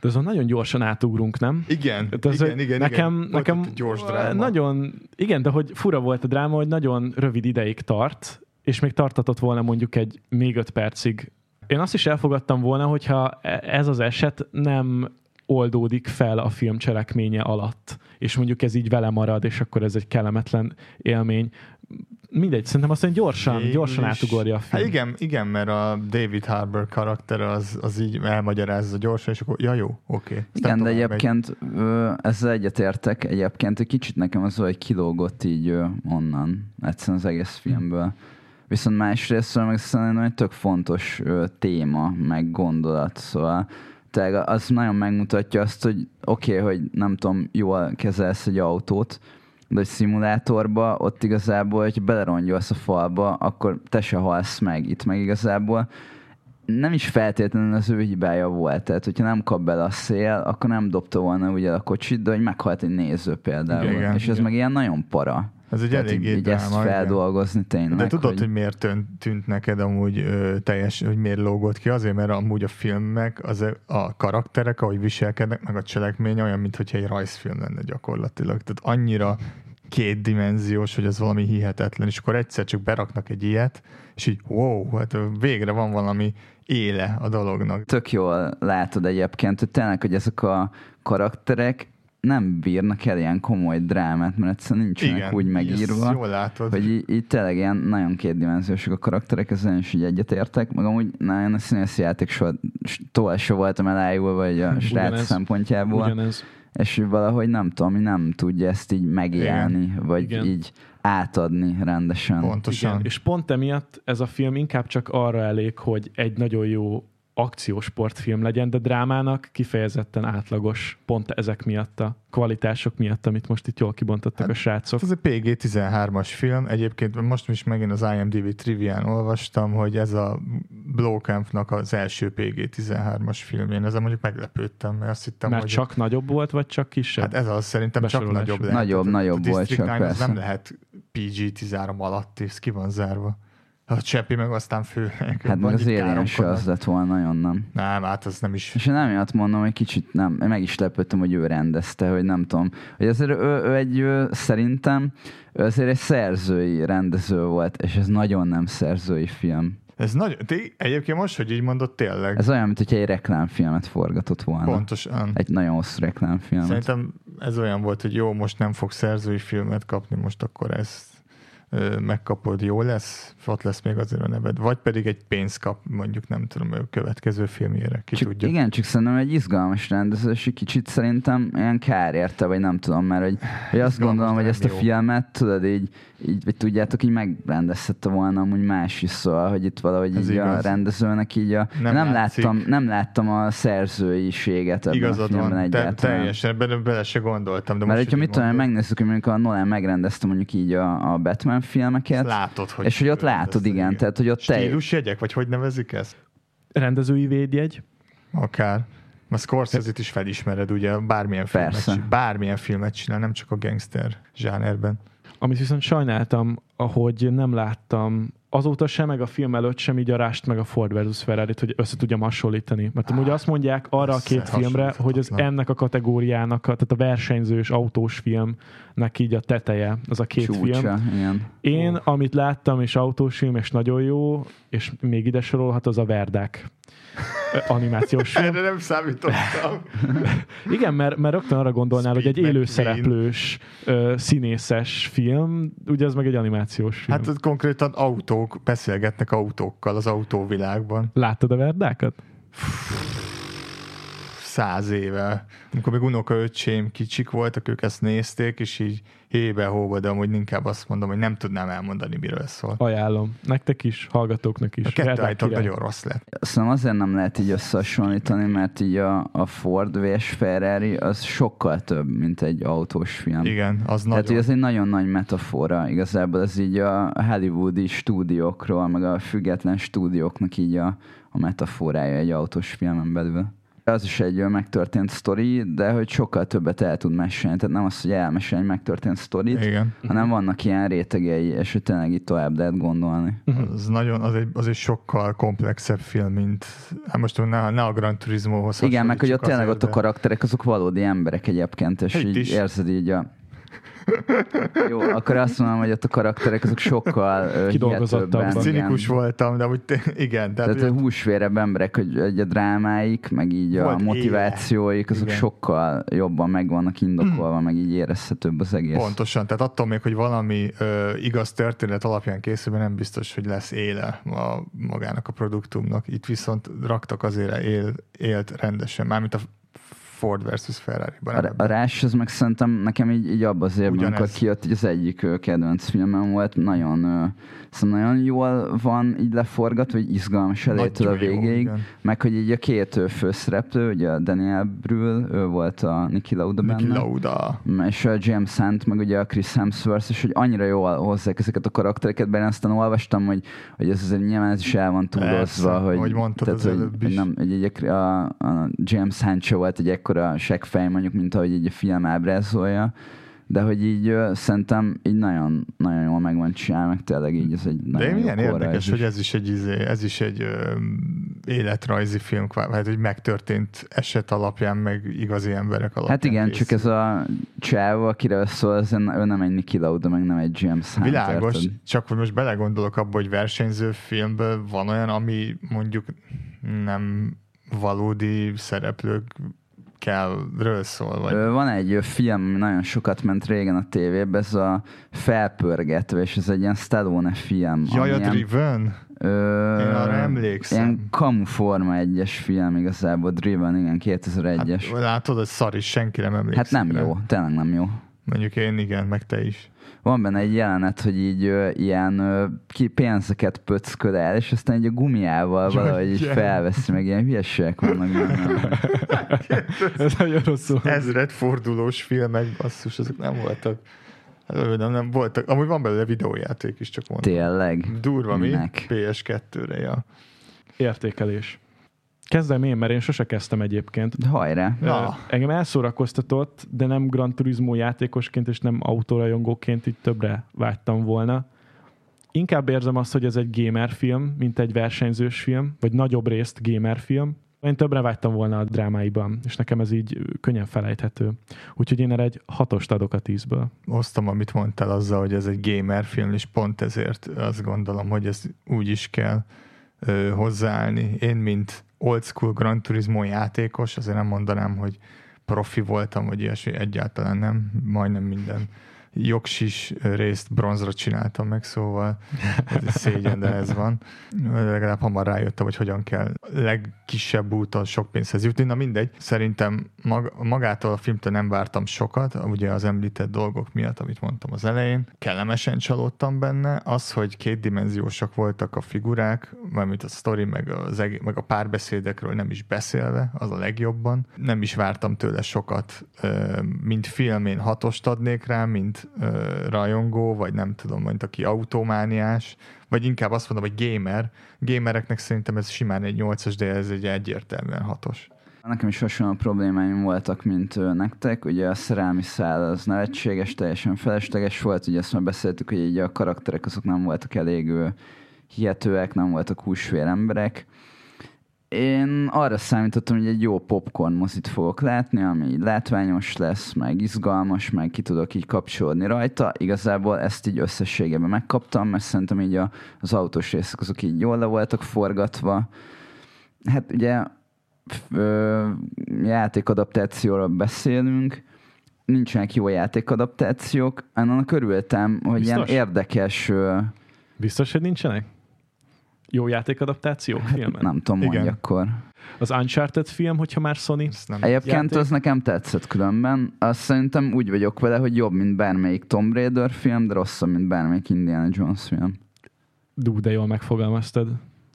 De azon nagyon gyorsan átugrunk, nem? Igen, ez igen, igen, nekem, igen. Nekem gyors dráma. nagyon, igen, de hogy fura volt a dráma, hogy nagyon rövid ideig tart, és még tartatott volna mondjuk egy még öt percig. Én azt is elfogadtam volna, hogyha e- ez az eset nem oldódik fel a film cselekménye alatt, és mondjuk ez így vele marad, és akkor ez egy kellemetlen élmény. Mindegy, szerintem azt mondja, gyorsan, Végül gyorsan is- átugorja a film. Hát igen, igen, mert a David Harbour karaktere az, az így elmagyarázza gyorsan, és akkor ja jó, oké. Aztán Igen, de egyébként ö, ezzel egyetértek, egyébként egy kicsit nekem az, hogy kilógott így ö, onnan, egyszerűen az egész filmből. Viszont másrészt meg szerintem egy tök fontos ö, téma, meg gondolat, szóval tényleg az nagyon megmutatja azt, hogy oké, okay, hogy nem tudom, jól kezelsz egy autót, de hogy szimulátorba ott igazából, hogy belerongyolsz a falba, akkor te se halsz meg. Itt meg igazából nem is feltétlenül az ő hibája volt. Tehát, hogyha nem kap bele a szél, akkor nem dobta volna ugye a kocsit, de hogy meghalt egy néző például. Igen, és ez igen. meg ilyen nagyon para. Ez egy eléggé ezt dráma, igen. feldolgozni tényleg. De tudod, hogy, miért tűnt, tűnt neked amúgy ö, teljes, hogy miért lógott ki? Azért, mert amúgy a filmek, az a karakterek, ahogy viselkednek, meg a cselekmény olyan, mintha egy rajzfilm lenne gyakorlatilag. Tehát annyira kétdimenziós, hogy ez valami hihetetlen, és akkor egyszer csak beraknak egy ilyet, és így wow, hát végre van valami éle a dolognak. tök jól látod egyébként, hogy tényleg, hogy ezek a karakterek nem bírnak el ilyen komoly drámát, mert egyszerűen nincsenek Igen, úgy megírva. Jól látod. Hogy így, így tényleg ilyen nagyon kétdimenziósok a karakterek, ezen is így egyetértek. Meg amúgy nagyon a színész játék soha tovább se voltam elájulva, vagy a srác Ugyanez. szempontjából. Ugyanez. És valahogy nem tudom, nem tudja ezt így megélni, vagy Igen. így átadni rendesen. Pontosan. Igen, és pont emiatt ez a film inkább csak arra elég, hogy egy nagyon jó akciós sportfilm legyen, de drámának kifejezetten átlagos, pont ezek miatt a kvalitások miatt, amit most itt jól kibontottak Hát, a srácok. Ez egy PG-13-as film. Egyébként most is megint az IMDb trivián olvastam, hogy ez a Blowcampnak az első PG-13-as filmjén. Ezzel mondjuk meglepődtem, mert azt hittem, Mert hogy csak nagyobb volt, vagy csak kisebb? Hát ez az szerintem csak nagyobb lehet. Nagyobb, Tehát a- nagyobb a volt csak, 9 az persze. nem lehet PG-13 alatt, és ki van zárva. A Cseppi meg aztán fő. Hát meg az Alien se az lett volna, nagyon nem. Nem, hát az nem is. És én emiatt mondom, hogy kicsit nem, én meg is lepődtem, hogy ő rendezte, hogy nem tudom. Hogy azért ő, ő egy, ő, szerintem, ő azért egy szerzői rendező volt, és ez nagyon nem szerzői film. Ez nagyon, té- egyébként most, hogy így mondod, tényleg. Ez olyan, mint hogyha egy reklámfilmet forgatott volna. Pontosan. Egy nagyon hosszú reklámfilmet. Szerintem ez olyan volt, hogy jó, most nem fog szerzői filmet kapni, most akkor ezt megkapod, jó lesz, ott lesz még azért a neved. Vagy pedig egy pénzt kap, mondjuk nem tudom, a következő filmjére, ki Csak, tudja. igen, csak szerintem egy izgalmas rendező, és egy kicsit szerintem ilyen kár érte, vagy nem tudom, mert hogy, hogy azt Izgalmas, gondolom, hogy nem ezt a jó. filmet, tudod, így, így vagy tudjátok, így megrendezhette volna amúgy más is, szóval, hogy itt valahogy Ez így a igaz. rendezőnek így a... Nem Nem, nem, látszik. láttam, nem láttam a szerzőiséget ebben a Igazad filmben van, te, egyáltalán. teljesen, bele, bele se gondoltam. De Mert most, hogyha hogy mit tudom, mondod, megnézzük, hogy mondjuk a Nolan megrendezte mondjuk így a, a Batman filmeket, látod, hogy és hogy ott látod, rendezte, igen, tehát hogy ott te, Stílusjegyek, vagy hogy nevezik ezt? Rendezői védjegy. Akár. A Scorsese-t is felismered, ugye, bármilyen filmet, Persze. csinál, bármilyen filmet csinál, nem csak a gangster zsánerben. Amit viszont sajnáltam, hogy nem láttam azóta sem, meg a film előtt sem így a Rust meg a Ford versus ferrari hogy össze tudjam hasonlítani. Mert amúgy azt mondják arra a két filmre, hogy az ennek a kategóriának, a, tehát a versenyzős autós filmnek így a teteje, az a két film. csúcsa, igen. Én, amit láttam, és autós film, és nagyon jó, és még ide sorolhat, az a Verdák animációs film. Erre nem számítottam. Igen, mert, mert rögtön arra gondolnál, hogy egy Speed élő McQueen. szereplős, ö, színészes film, ugye ez meg egy animációs film. Hát ott konkrétan autók, beszélgetnek autókkal az autóvilágban. Láttad a Verdákat? Száz éve. Amikor még unokaöcsém kicsik voltak, ők ezt nézték, és így hébe hóba, de amúgy inkább azt mondom, hogy nem tudnám elmondani, miről szól. Ajánlom. Nektek is, hallgatóknak is. A kettő nagyon rossz lett. Szerintem azért nem lehet így összehasonlítani, mert így a, a Ford vs Ferrari az sokkal több, mint egy autós film. Igen, az Tehát, nagyon. hogy ez egy nagyon nagy metafora, igazából ez így a hollywoodi stúdiókról, meg a független stúdióknak így a, a metaforája egy autós filmen belül. Az is egy olyan megtörtént sztori, de hogy sokkal többet el tud mesélni. Tehát nem az, hogy elmesél egy megtörtént sztorit, Igen. hanem vannak ilyen rétegei, és hogy tényleg itt tovább lehet gondolni. Az nagyon, az egy, az egy sokkal komplexebb film, mint, hát most ne, ne a Gran Turismohoz Igen, meg hogy ott tényleg ott a azért, karakterek, azok valódi emberek egyébként, és így is. érzed így a... Jó, akkor azt mondom, hogy ott a karakterek azok sokkal Kidolgozottabbak. hihetőbben, igen. Cinikus voltam, de úgy igen. Tehát, Tehát a húsvérebb emberek, hogy egy a drámáik, meg így a motivációik, azok Igen. sokkal jobban meg vannak indokolva, meg így érezhetőbb az egész. Pontosan, tehát attól még, hogy valami ö, igaz történet alapján készül, nem biztos, hogy lesz éle a, magának a produktumnak. Itt viszont raktak azért él, élt rendesen, mármint a Ford versus Ferrari-ban. A, a Rás, az meg szerintem nekem így, így abban az évben, amikor kijött, így az egyik kedvenc filmem volt, nagyon, szóval nagyon jól van így leforgatva, hogy izgalmas elejétől a jó, végéig, igen. meg hogy így a két főszereplő, ugye a Daniel Brühl, ő volt a Niki Lauda Niki benne. Lauda. és a James Hunt, meg ugye a Chris Hemsworth, és hogy annyira jól hozzák ezeket a karaktereket, benne aztán olvastam, hogy, hogy ez azért nyilván ez is el van túlozva, hogy, mondtad tehát, az hogy, előbb hogy is. nem, hogy egy, a, a James Hunt se volt egy ekkora seggfej, mondjuk, mint ahogy így a film ábrázolja, de hogy így ö, szerintem így nagyon, nagyon jól meg van csinálva, meg tényleg így ez egy De nagyon milyen jó érdekes, korrajz hogy is. ez is egy, izé, ez is egy ö, életrajzi film, hát hogy megtörtént eset alapján, meg igazi emberek alapján. Hát igen, készül. csak ez a csávó, akire szól, ez, ő nem egy Niki Lauda, meg nem egy James Hunt. Világos, érted? csak hogy most belegondolok abba, hogy versenyző filmből van olyan, ami mondjuk nem valódi szereplőket kell-ről szól? Vagy? Van egy film, ami nagyon sokat ment régen a tévében, ez a Felpörgetve, és ez egy ilyen Stallone film. Jaj, a Driven? ö, Én arra emlékszem. Ilyen Kamu Forma 1-es film igazából, Driven, igen, 2001-es. Hát, látod, hogy szar is, senki nem emlékszik. Hát nem rá. jó, tényleg nem jó. Mondjuk én igen, meg te is. Van benne egy jelenet, hogy így ö, ilyen ö, ki pénzeket pöcköl el, és aztán egy a gumiával Jaj, valahogy így felveszi, meg ilyen hülyeségek vannak benne. Ez nagyon rosszul. Ezred fordulós filmek, basszus, azok nem voltak. Nem, nem voltak. Amúgy van belőle videójáték is, csak mondom. Tényleg. Durva mi? Minek? PS2-re, ja. Értékelés. Kezdem én, mert én sose kezdtem egyébként. De hajrá. Ja. Ö, Engem elszórakoztatott, de nem Gran Turismo játékosként és nem autórajongóként így többre vágytam volna. Inkább érzem azt, hogy ez egy gamer film, mint egy versenyzős film, vagy nagyobb részt gamer film. Én többre vágytam volna a drámáiban, és nekem ez így könnyen felejthető. Úgyhogy én erre egy hatost adok a tízből. Osztom, amit mondtál azzal, hogy ez egy gamer film, és pont ezért azt gondolom, hogy ez úgy is kell ö, hozzáállni. Én, mint old school Gran Turismo játékos, azért nem mondanám, hogy profi voltam, vagy ilyesmi, egyáltalán nem. Majdnem minden jogsis részt bronzra csináltam meg, szóval ez szégyen, de ez van. Legalább hamar rájöttem, hogy hogyan kell legkisebb úton sok pénzhez jutni. Na mindegy, szerintem mag- magától a filmtől nem vártam sokat, ugye az említett dolgok miatt, amit mondtam az elején. Kellemesen csalódtam benne. Az, hogy kétdimenziósak voltak a figurák, mármint a sztori, meg, az eg- meg a párbeszédekről nem is beszélve, az a legjobban. Nem is vártam tőle sokat, mint film, én hatost adnék rá, mint rajongó, vagy nem tudom, mint aki autómániás, vagy inkább azt mondom, hogy gamer. Gamereknek szerintem ez simán egy 8-as, de ez egy egyértelműen hatos. Nekem is hasonló problémáim voltak, mint nektek. Ugye a szerelmi szál az nevetséges, teljesen felesleges volt. Ugye ezt már beszéltük, hogy így a karakterek azok nem voltak elég hihetőek, nem voltak húsvér emberek. Én arra számítottam, hogy egy jó popcorn mozit fogok látni, ami látványos lesz, meg izgalmas, meg ki tudok így kapcsolódni rajta. Igazából ezt így összességében megkaptam, mert szerintem így a, az autós részek azok így jól le voltak forgatva. Hát ugye ö, játékadaptációról beszélünk, nincsenek jó játékadaptációk, annak örültem, hogy ilyen Biztos? érdekes, ö, Biztos, hogy nincsenek? Jó játékadaptáció filmen? Hát nem tudom, Igen. mondj akkor. Az Uncharted film, hogyha már Sony? Egyébként játék. az nekem tetszett különben. Azt szerintem úgy vagyok vele, hogy jobb, mint bármelyik Tomb Raider film, de rosszabb, mint bármelyik Indiana Jones film. Dú, de jól megfogalmaztad.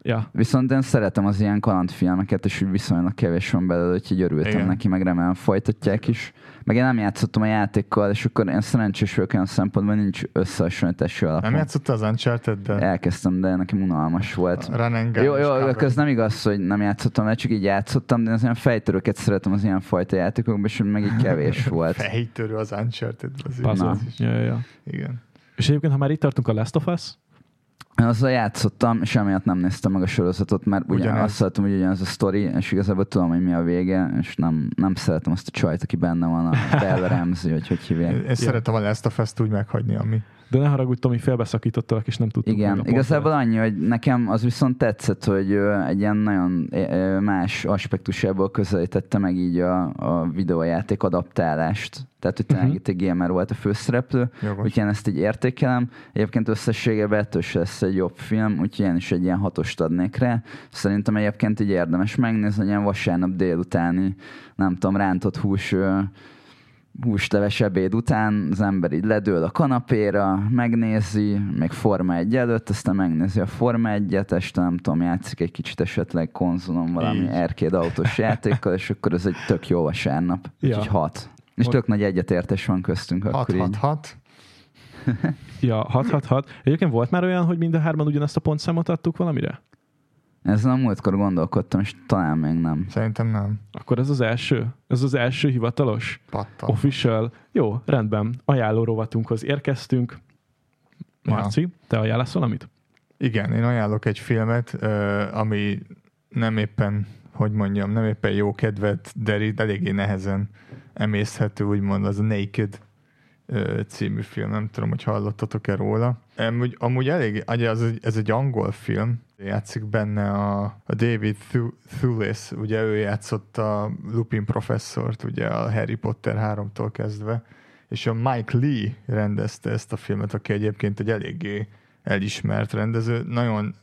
Ja, Viszont én szeretem az ilyen kalandfilmeket, és úgy viszonylag kevés van belőle, úgyhogy örültem Igen. neki, meg remélem folytatják is. Meg én nem játszottam a játékkal, és akkor én szerencsés vagyok olyan szempontból, nincs összehasonlítási alapom. Nem játszottál az Uncharted-del? Elkezdtem, de nekem unalmas volt. Gun Jó, jó, ez nem igaz, hogy nem játszottam, mert csak így játszottam, de az ilyen fejtörőket szeretem az ilyen fajta játékokban, és meg így kevés volt. Fejtörő az uncharted az az is. Ja, ja, ja. Igen. És egyébként, ha már itt tartunk a Last of Us, Én azzal játszottam, és emiatt nem néztem meg a sorozatot, mert ugyan Ugyanez. azt láttam, hogy ugyanaz a sztori, és igazából tudom, hogy mi a vége, és nem, nem szeretem azt a csajt, aki benne van, a Bella Ramsey, hogy hogy hívják. Én, én szeretem a Last of Us-t úgy meghagyni, ami. De ne haragudj, Tomi, félbeszakítottalak, és nem tudtuk Igen, igazából annyi, hogy nekem az viszont tetszett, hogy egy ilyen nagyon más aspektusából közelítette meg így a, a videójáték adaptálást. Tehát, hogy tényleg Mhm. itt egy gamer volt a főszereplő, Jogos. úgyhogy én ezt így értékelem. Egyébként összességében ettől se lesz egy jobb film, úgyhogy én is egy ilyen hatost adnék rá. Szerintem egyébként így érdemes megnézni, ilyen vasárnap délutáni, nem tudom, rántott hús húsleves ebéd után az ember így ledől a kanapéra, megnézi, még Forma 1 előtt, aztán megnézi a Forma 1-et, este nem tudom, játszik egy kicsit esetleg konzolon valami arcade autós játékkal, és akkor ez egy tök jó vasárnap. Ja. Úgyhogy hat. És tök nagy egyetértés van köztünk akkor így. 6-6-6. Ja, 6-6-6. Egyébként volt már olyan, hogy mind a hárman ugyanazt a pontszámot adtuk valamire? Ezen a múltkor gondolkodtam, és talán még nem. Szerintem nem. Akkor ez az első? Ez az első hivatalos? Pattan. Official? Jó, rendben. Ajánló rovatunkhoz érkeztünk. Ja. Marci, te ajánlasz valamit? Igen, én ajánlok egy filmet, ami nem éppen, hogy mondjam, nem éppen jó kedvet derít, eléggé nehezen emészhető, úgymond az a Naked című film. Nem tudom, hogy hallottatok-e róla. Amúgy, amúgy elég, az, ez egy angol film, játszik benne a, a David Thewlis, ugye ő játszott a Lupin professzort, ugye a Harry Potter 3-tól kezdve, és a Mike Lee rendezte ezt a filmet, aki egyébként egy eléggé elismert rendező. Nagyon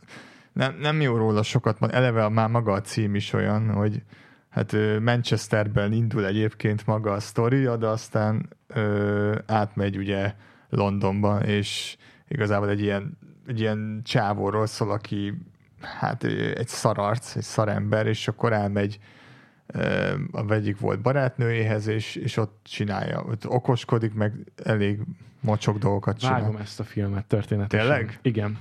nem, nem jó róla sokat, eleve már maga a cím is olyan, hogy hát Manchesterben indul egyébként maga a sztoria, de aztán ö, átmegy ugye Londonba, és igazából egy ilyen, egy ilyen csávóról szól, aki hát egy szararc, egy szarember, és akkor elmegy a egyik volt barátnőjéhez, és, és ott csinálja, ott okoskodik, meg elég mocsok dolgokat csinál. Vágom ezt a filmet történetesen. Tényleg? Igen.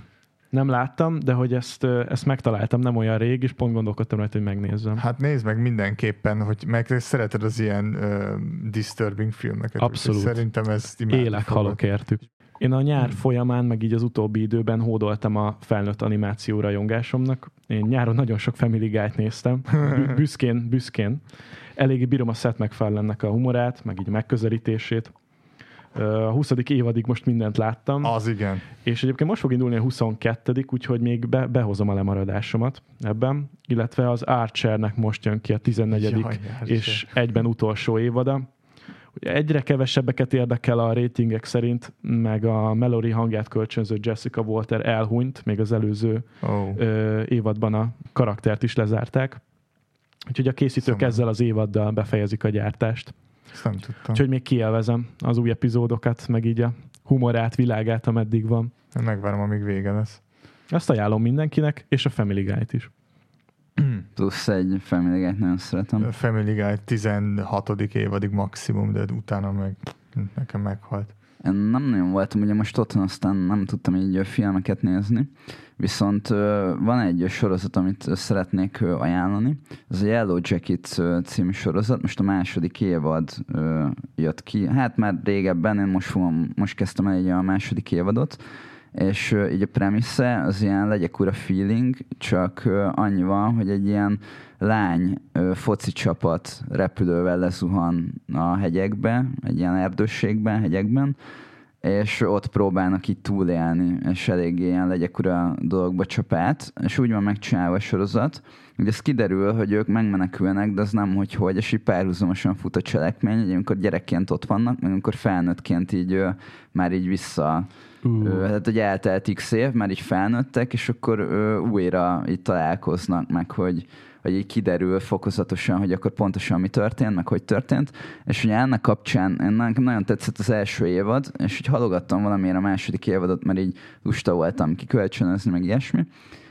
Nem láttam, de hogy ezt, ezt megtaláltam nem olyan rég, és pont gondolkodtam rajta, hogy megnézzem. Hát nézd meg mindenképpen, hogy meg te szereted az ilyen uh, disturbing filmeket. Abszolút. úgyhogy Szerintem ezt Élek, halok értük. Én a nyár folyamán, meg így az utóbbi időben hódoltam a felnőtt animáció rajongásomnak. Én nyáron nagyon sok Family Guy-t néztem. Bü- büszkén, büszkén. Eléggé bírom a Seth MacFarlane-nek a humorát, meg így a megközelítését. A 20. évadig most mindent láttam, Az igen. és egyébként most fog indulni a 22 úgyhogy még be, behozom a lemaradásomat ebben, illetve az Archernek most jön ki a 14 Jaj, és egyben utolsó évada. Egyre kevesebbeket érdekel a ratingek szerint, meg a Mallory hangját kölcsönző Jessica Walter elhunyt, még az előző Oh. ö, évadban a karaktert is lezárták. Úgyhogy a készítők Szomorú. ezzel az évaddal befejezik a gyártást. Ezt nem tudtam. Úgyhogy még kielvezem az új epizódokat, meg így a humorát, világát, ameddig van. Megvárom, amíg vége lesz. Ezt ajánlom mindenkinek, és a Family Guy-t is. Plusz egy Family Guy-t nagyon szeretem. A Family Guy 16. évadig maximum, de utána meg nekem meghalt. Én nem nagyon voltam ugye most otthon, aztán nem tudtam így filmeket nézni, viszont van egy sorozat, amit szeretnék ajánlani. Ez a Yellow Jacket című sorozat, most a második évad jött ki. Hát már régebben, én most, fogom, most kezdtem el így a második évadot, és így a premisze az ilyen legyek ura feeling, csak annyi van, hogy egy ilyen lány foci csapat repülővel lezuhan a hegyekbe, egy ilyen erdősségben, hegyekben, és ott próbálnak így túlélni, és eléggé ilyen legyek ura dologba csap át, és úgy van megcsinálva a sorozat, hogy ez kiderül, hogy ők megmenekülnek, de az nem, hogy hogy, és így párhuzamosan fut a cselekmény, hogy amikor gyerekként ott vannak, meg amikor felnőttként így már így vissza Uh. Hát, hogy eltelt x év, már így felnőttek, és akkor újra így találkoznak, meg hogy, hogy így kiderül fokozatosan, hogy akkor pontosan mi történt, meg hogy történt. És ugye ennek kapcsán én nekem nagyon tetszett az első évad, és hogy halogattam valamiért a második évadot, mert így lusta voltam kikölcsönözni, meg ilyesmi.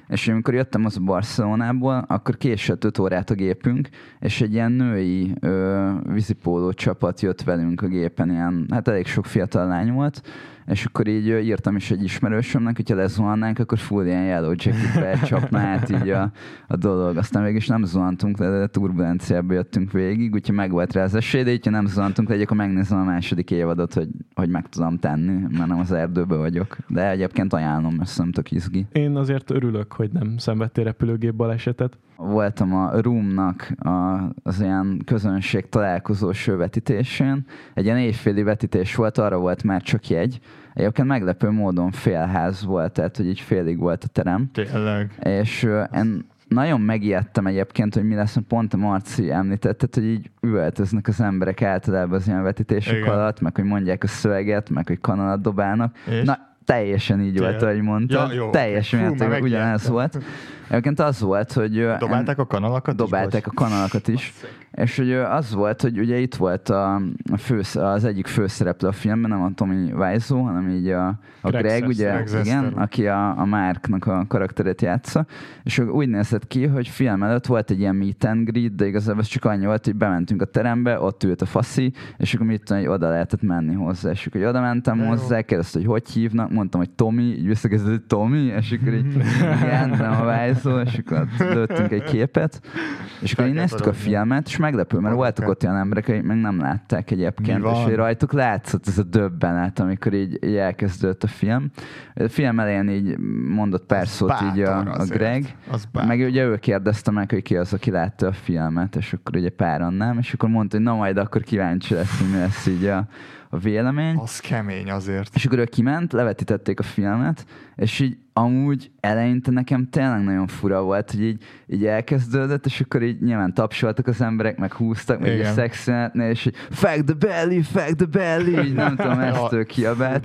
És amikor jöttem az Barcelonából, akkor késett 5 órát a gépünk, és egy ilyen női ö, vízipóló csapat jött velünk a gépen, ilyen, hát elég sok fiatal lány volt, és akkor így írtam is egy ismerősömnek, hogyha lezuhannánk, akkor full ilyen yellow jacketbe csapná át így a, a dolog. Aztán mégis nem zuhantunk le, de turbulenciába jöttünk végig, úgyhogy meg volt rá az esély, de hogyha nem zuhantunk le, akkor megnézem a második évadot, hogy, hogy meg tudom tenni, mert nem az erdőbe vagyok. De egyébként ajánlom, mert szerintem tök izgi. Én azért örülök, hogy nem szenvedtél repülőgép balesetet. Voltam a Roomnak a, az ilyen közönség találkozós vetítésén. Egy ilyen éjféli vetítés volt, arra volt már csak jegy. Egyébként meglepő módon félház volt, tehát hogy így félig volt a terem. Tényleg. És ö, én nagyon megijedtem egyébként, hogy mi lesz, pont a Marci említette, hogy így üvöltöznek az emberek általában az ilyen vetítések Igen. alatt, meg hogy mondják a szöveget, meg hogy kanalat dobálnak. És? Na, teljesen így volt, ahogy mondtad. Ja, jó, teljesen mértékben ugyanez volt. Egyébként az volt, hogy... Dobálták a kanalakat? is, dobálták a kanalakat is. És hogy az volt, hogy ugye itt volt a, fősz, az egyik főszereplő a filmben, nem a Tommy Wiseau, hanem így a, a Greg Greg, ugye, Greg igen, aki a, a Marknak a karakterét játsza, és úgy nézett ki, hogy film előtt volt egy ilyen meet and greet, de igazából ez csak annyi volt, hogy bementünk a terembe, ott ült a faszi, és akkor mit tudom, hogy oda lehetett menni hozzá, és akkor oda mentem De hozzá, kérdezte, hogy hogy hívnak, mondtam, hogy Tommy, így visszakezdett, hogy Tommy, és akkor így igen, nem a Wiseau, és akkor lőttünk egy képet, és akkor így néztük a filmet, és meglepő, mert voltak ott olyan emberek, akik meg nem látták egyébként, és hogy rajtuk látszott ez a döbbenet, amikor így, így elkezdődött a film. A film elején így mondott pár Az szót így a, a. Greg, meg ugye ő kérdezte meg, hogy ki az, aki látta a filmet, és akkor ugye páran nem, és akkor mondta, hogy na majd akkor kíváncsi lesz, hogy mi lesz így a, a vélemény. Az kemény azért. És akkor ő kiment, levetítették a filmet, és így amúgy eleinte nekem tényleg nagyon fura volt, hogy így, így elkezdődött, és akkor így nyilván tapsoltak az emberek, meg húztak, meg Igen. a szexenetnél, és így fuck the belly, fuck the belly, így nem tudom, ezt ő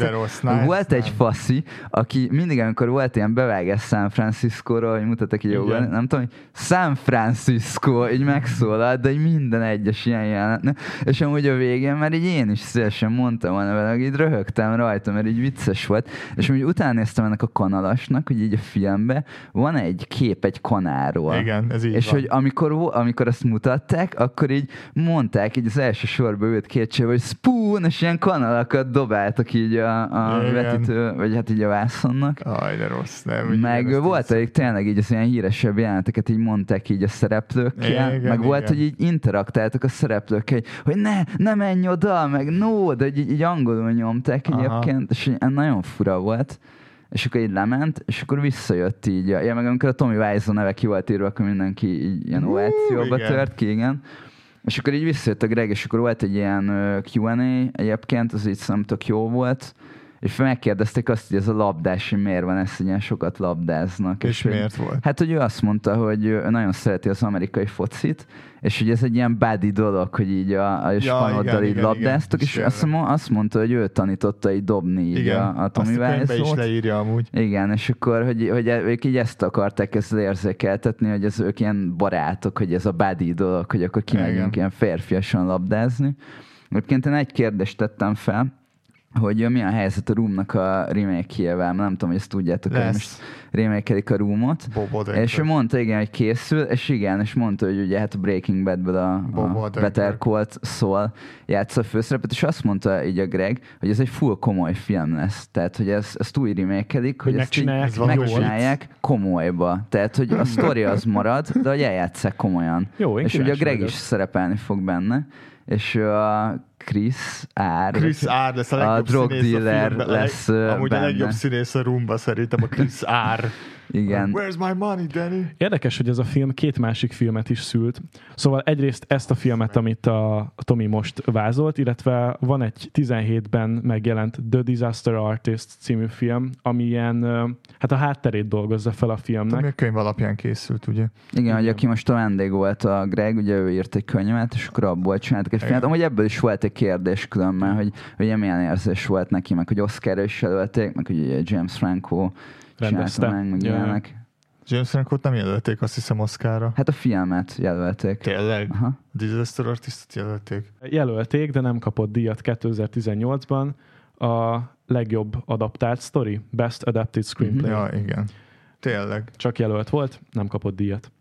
rossz, nice, Volt egy nem. faszi, aki mindig, amikor volt ilyen bevágás San Francisco-ról, hogy mutattak így jól, nem tudom, hogy San Francisco, így megszólalt, de így minden egyes ilyen jelenetne. És amúgy a végén már így én is szívesen mondtam volna vele, így röhögtem rajta, mert így vicces volt. És úgy utána néztem ennek a kanalasnak, hogy így a filmben van egy kép egy kanáról. Igen, ez így És van. hogy amikor, amikor azt mutatták, akkor így mondták, így az első sorba ült két csev, hogy spoon, és ilyen kanalakat dobáltak így a, a vetítő, vagy hát így a vászonnak. Aj, de rossz. Nem, Meg volt elég tényleg így az ilyen híresebb jeleneteket így mondták így a szereplőkkel, Igen, meg volt, igen. hogy így interaktáltak a szereplőkkel, hogy- ne, ne menj oda, meg no, de így, így angolul nyomták egyébként, és nagyon fura volt. És akkor így lement, és akkor visszajött így. Ja, meg amikor a Tommy Wiseau neve ki volt írva, akkor mindenki így ilyen ovációba igen. tört ki, igen. És akkor így visszajött a Greg, és akkor volt egy ilyen Q&A egyébként, az így szerintem tök jó volt, és megkérdezték azt, hogy ez a labdás, hogy miért van ez, hogy ilyen sokat labdáznak. És hogy- miért volt? Hát, hogy ő azt mondta, hogy ő nagyon szereti az amerikai focit, és hogy ez egy ilyen buddy dolog, hogy így a, a Ja, spanoddal igen, így igen, labdáztok, igen. és És azt, tényleg. mo- azt mondta, hogy ő tanította így dobni így Igen, a, a Tommy azt a is Wiseau-t. leírja amúgy. Igen, és akkor, hogy, hogy ők így ezt akarták ezzel érzékeltetni, hogy ez ők ilyen barátok, hogy ez a buddy dolog, hogy akkor kimegyünk Igen. ilyen férfiasan labdázni. Egyébként én egy kérdést tettem fel, hogy mi a helyzet a Roomnak a remake-jével, nem tudom, hogy ezt tudjátok, hogy Lesz. most remake a Roomot. És ő mondta, igen, hogy készül, és igen, és mondta, hogy ugye hát a Breaking Badből a, a. Better Call szól, játsza a főszerepet, és azt mondta így a Greg, hogy ez egy full komoly film lesz. Tehát, hogy ez, ezt úgy remékelik, hogy, Hogy ezt így megcsinálják ez valami megcsinálják komolyba. Tehát, hogy a sztori az marad, de hogy eljátszák komolyan. Jó, és ugye a Greg vagyok. is szerepelni fog benne, és a Chris R. Chris R. lesz a a legjobb drug színész dealer a filmben. A lesz, Amúgy benne. a legjobb színész a rumba szerintem a Chris R. Igen. Where's my money, Danny? Érdekes, hogy ez a film két másik filmet is szült. Szóval egyrészt ezt a filmet, amit a Tomi most vázolt, illetve van egy 17-ben megjelent The Disaster Artist című film, ami ilyen, hát a hátterét dolgozza fel a Ami filmnek. a könyv alapján készült, ugye? Igen, hogy Igen. aki most a vendég volt a Greg, ugye ő írt egy könyvet, és akkor abból csináltak egy filmet. Amúgy ebből is volt egy kérdés különben, hogy, hogy milyen érzés volt neki, meg hogy Oscar is jelölték, meg hogy ugye James Franco Rendezte. meg. James Franco-t nem jelölték, azt hiszem Oscarra. Hát a filmet jelölték. Tényleg? Aha. Disaster Artistot jelölték? Jelölték, de nem kapott díjat 2018-ban a legjobb adaptált story, Best Adapted Screenplay. Mhm. Ja, igen. Tényleg. Csak jelölt volt, nem kapott díjat.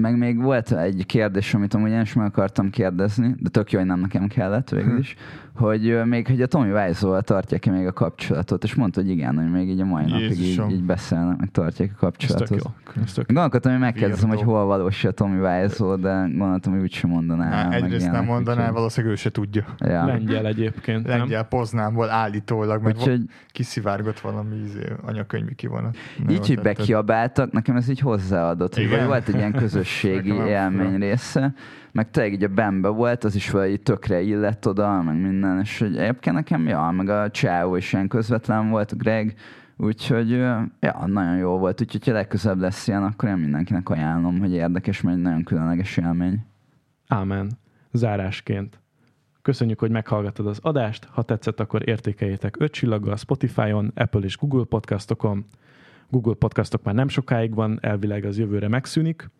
Meg még volt egy kérdés, amit amúgy én is meg akartam kérdezni, de tök jó, hogy nem nekem kellett végül is, hogy még hogy a Tommy Wiseau-val tartják-e még a kapcsolatot, és mondta, hogy igen, hogy még így a mai napig így, Jézusom. így beszélnek, meg tartják a Ez tök kapcsolatot. jó. Ez tök. Gondolkodtam, hogy megkérdezem, hogy hol valós a Tommy Wiseau, de gondoltam, hogy úgysem mondaná. Há, egyrészt nem mondaná, úgyhogy- valószínűleg ő se tudja. Ja. Lengyel egyébként, nem? Lengyel Poznámból állítólag, mert Úgyhogy kiszivárgott valami izé, anyakönyvi kivonat. Így, hogy bekiabáltak, nekem ez így hozzáadott, hogy volt egy ilyen közösségi élmény része, meg tényleg így a Bembe volt, az is valahogy tökre illett oda, meg minden, és hogy egyébként nekem, ja, meg a Csáó is ilyen közvetlen volt, a Greg, úgyhogy, ja, nagyon jó volt, úgyhogy ha legközelebb lesz ilyen, akkor én mindenkinek ajánlom, hogy érdekes, mert egy nagyon különleges élmény. Ámen. Zárásként. Köszönjük, hogy meghallgattad az adást. Ha tetszett, akkor értékeljétek 5 csillaggal Spotify-on, Apple és Google podcastokon. Google podcastok már nem sokáig van, elvileg az jövőre megszűnik.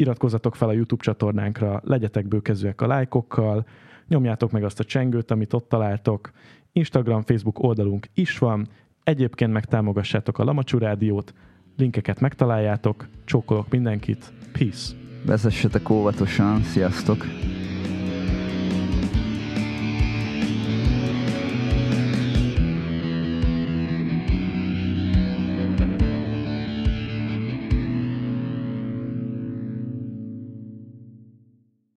Iratkozzatok fel a YouTube csatornánkra, legyetek bőkezőek a lájkokkal, nyomjátok meg azt a csengőt, amit ott találtok. Instagram, Facebook oldalunk is van, egyébként meg támogassátok a Lamacsú Rádiót, linkeket megtaláljátok, csókolok mindenkit, peace! Vezessetek óvatosan, sziasztok!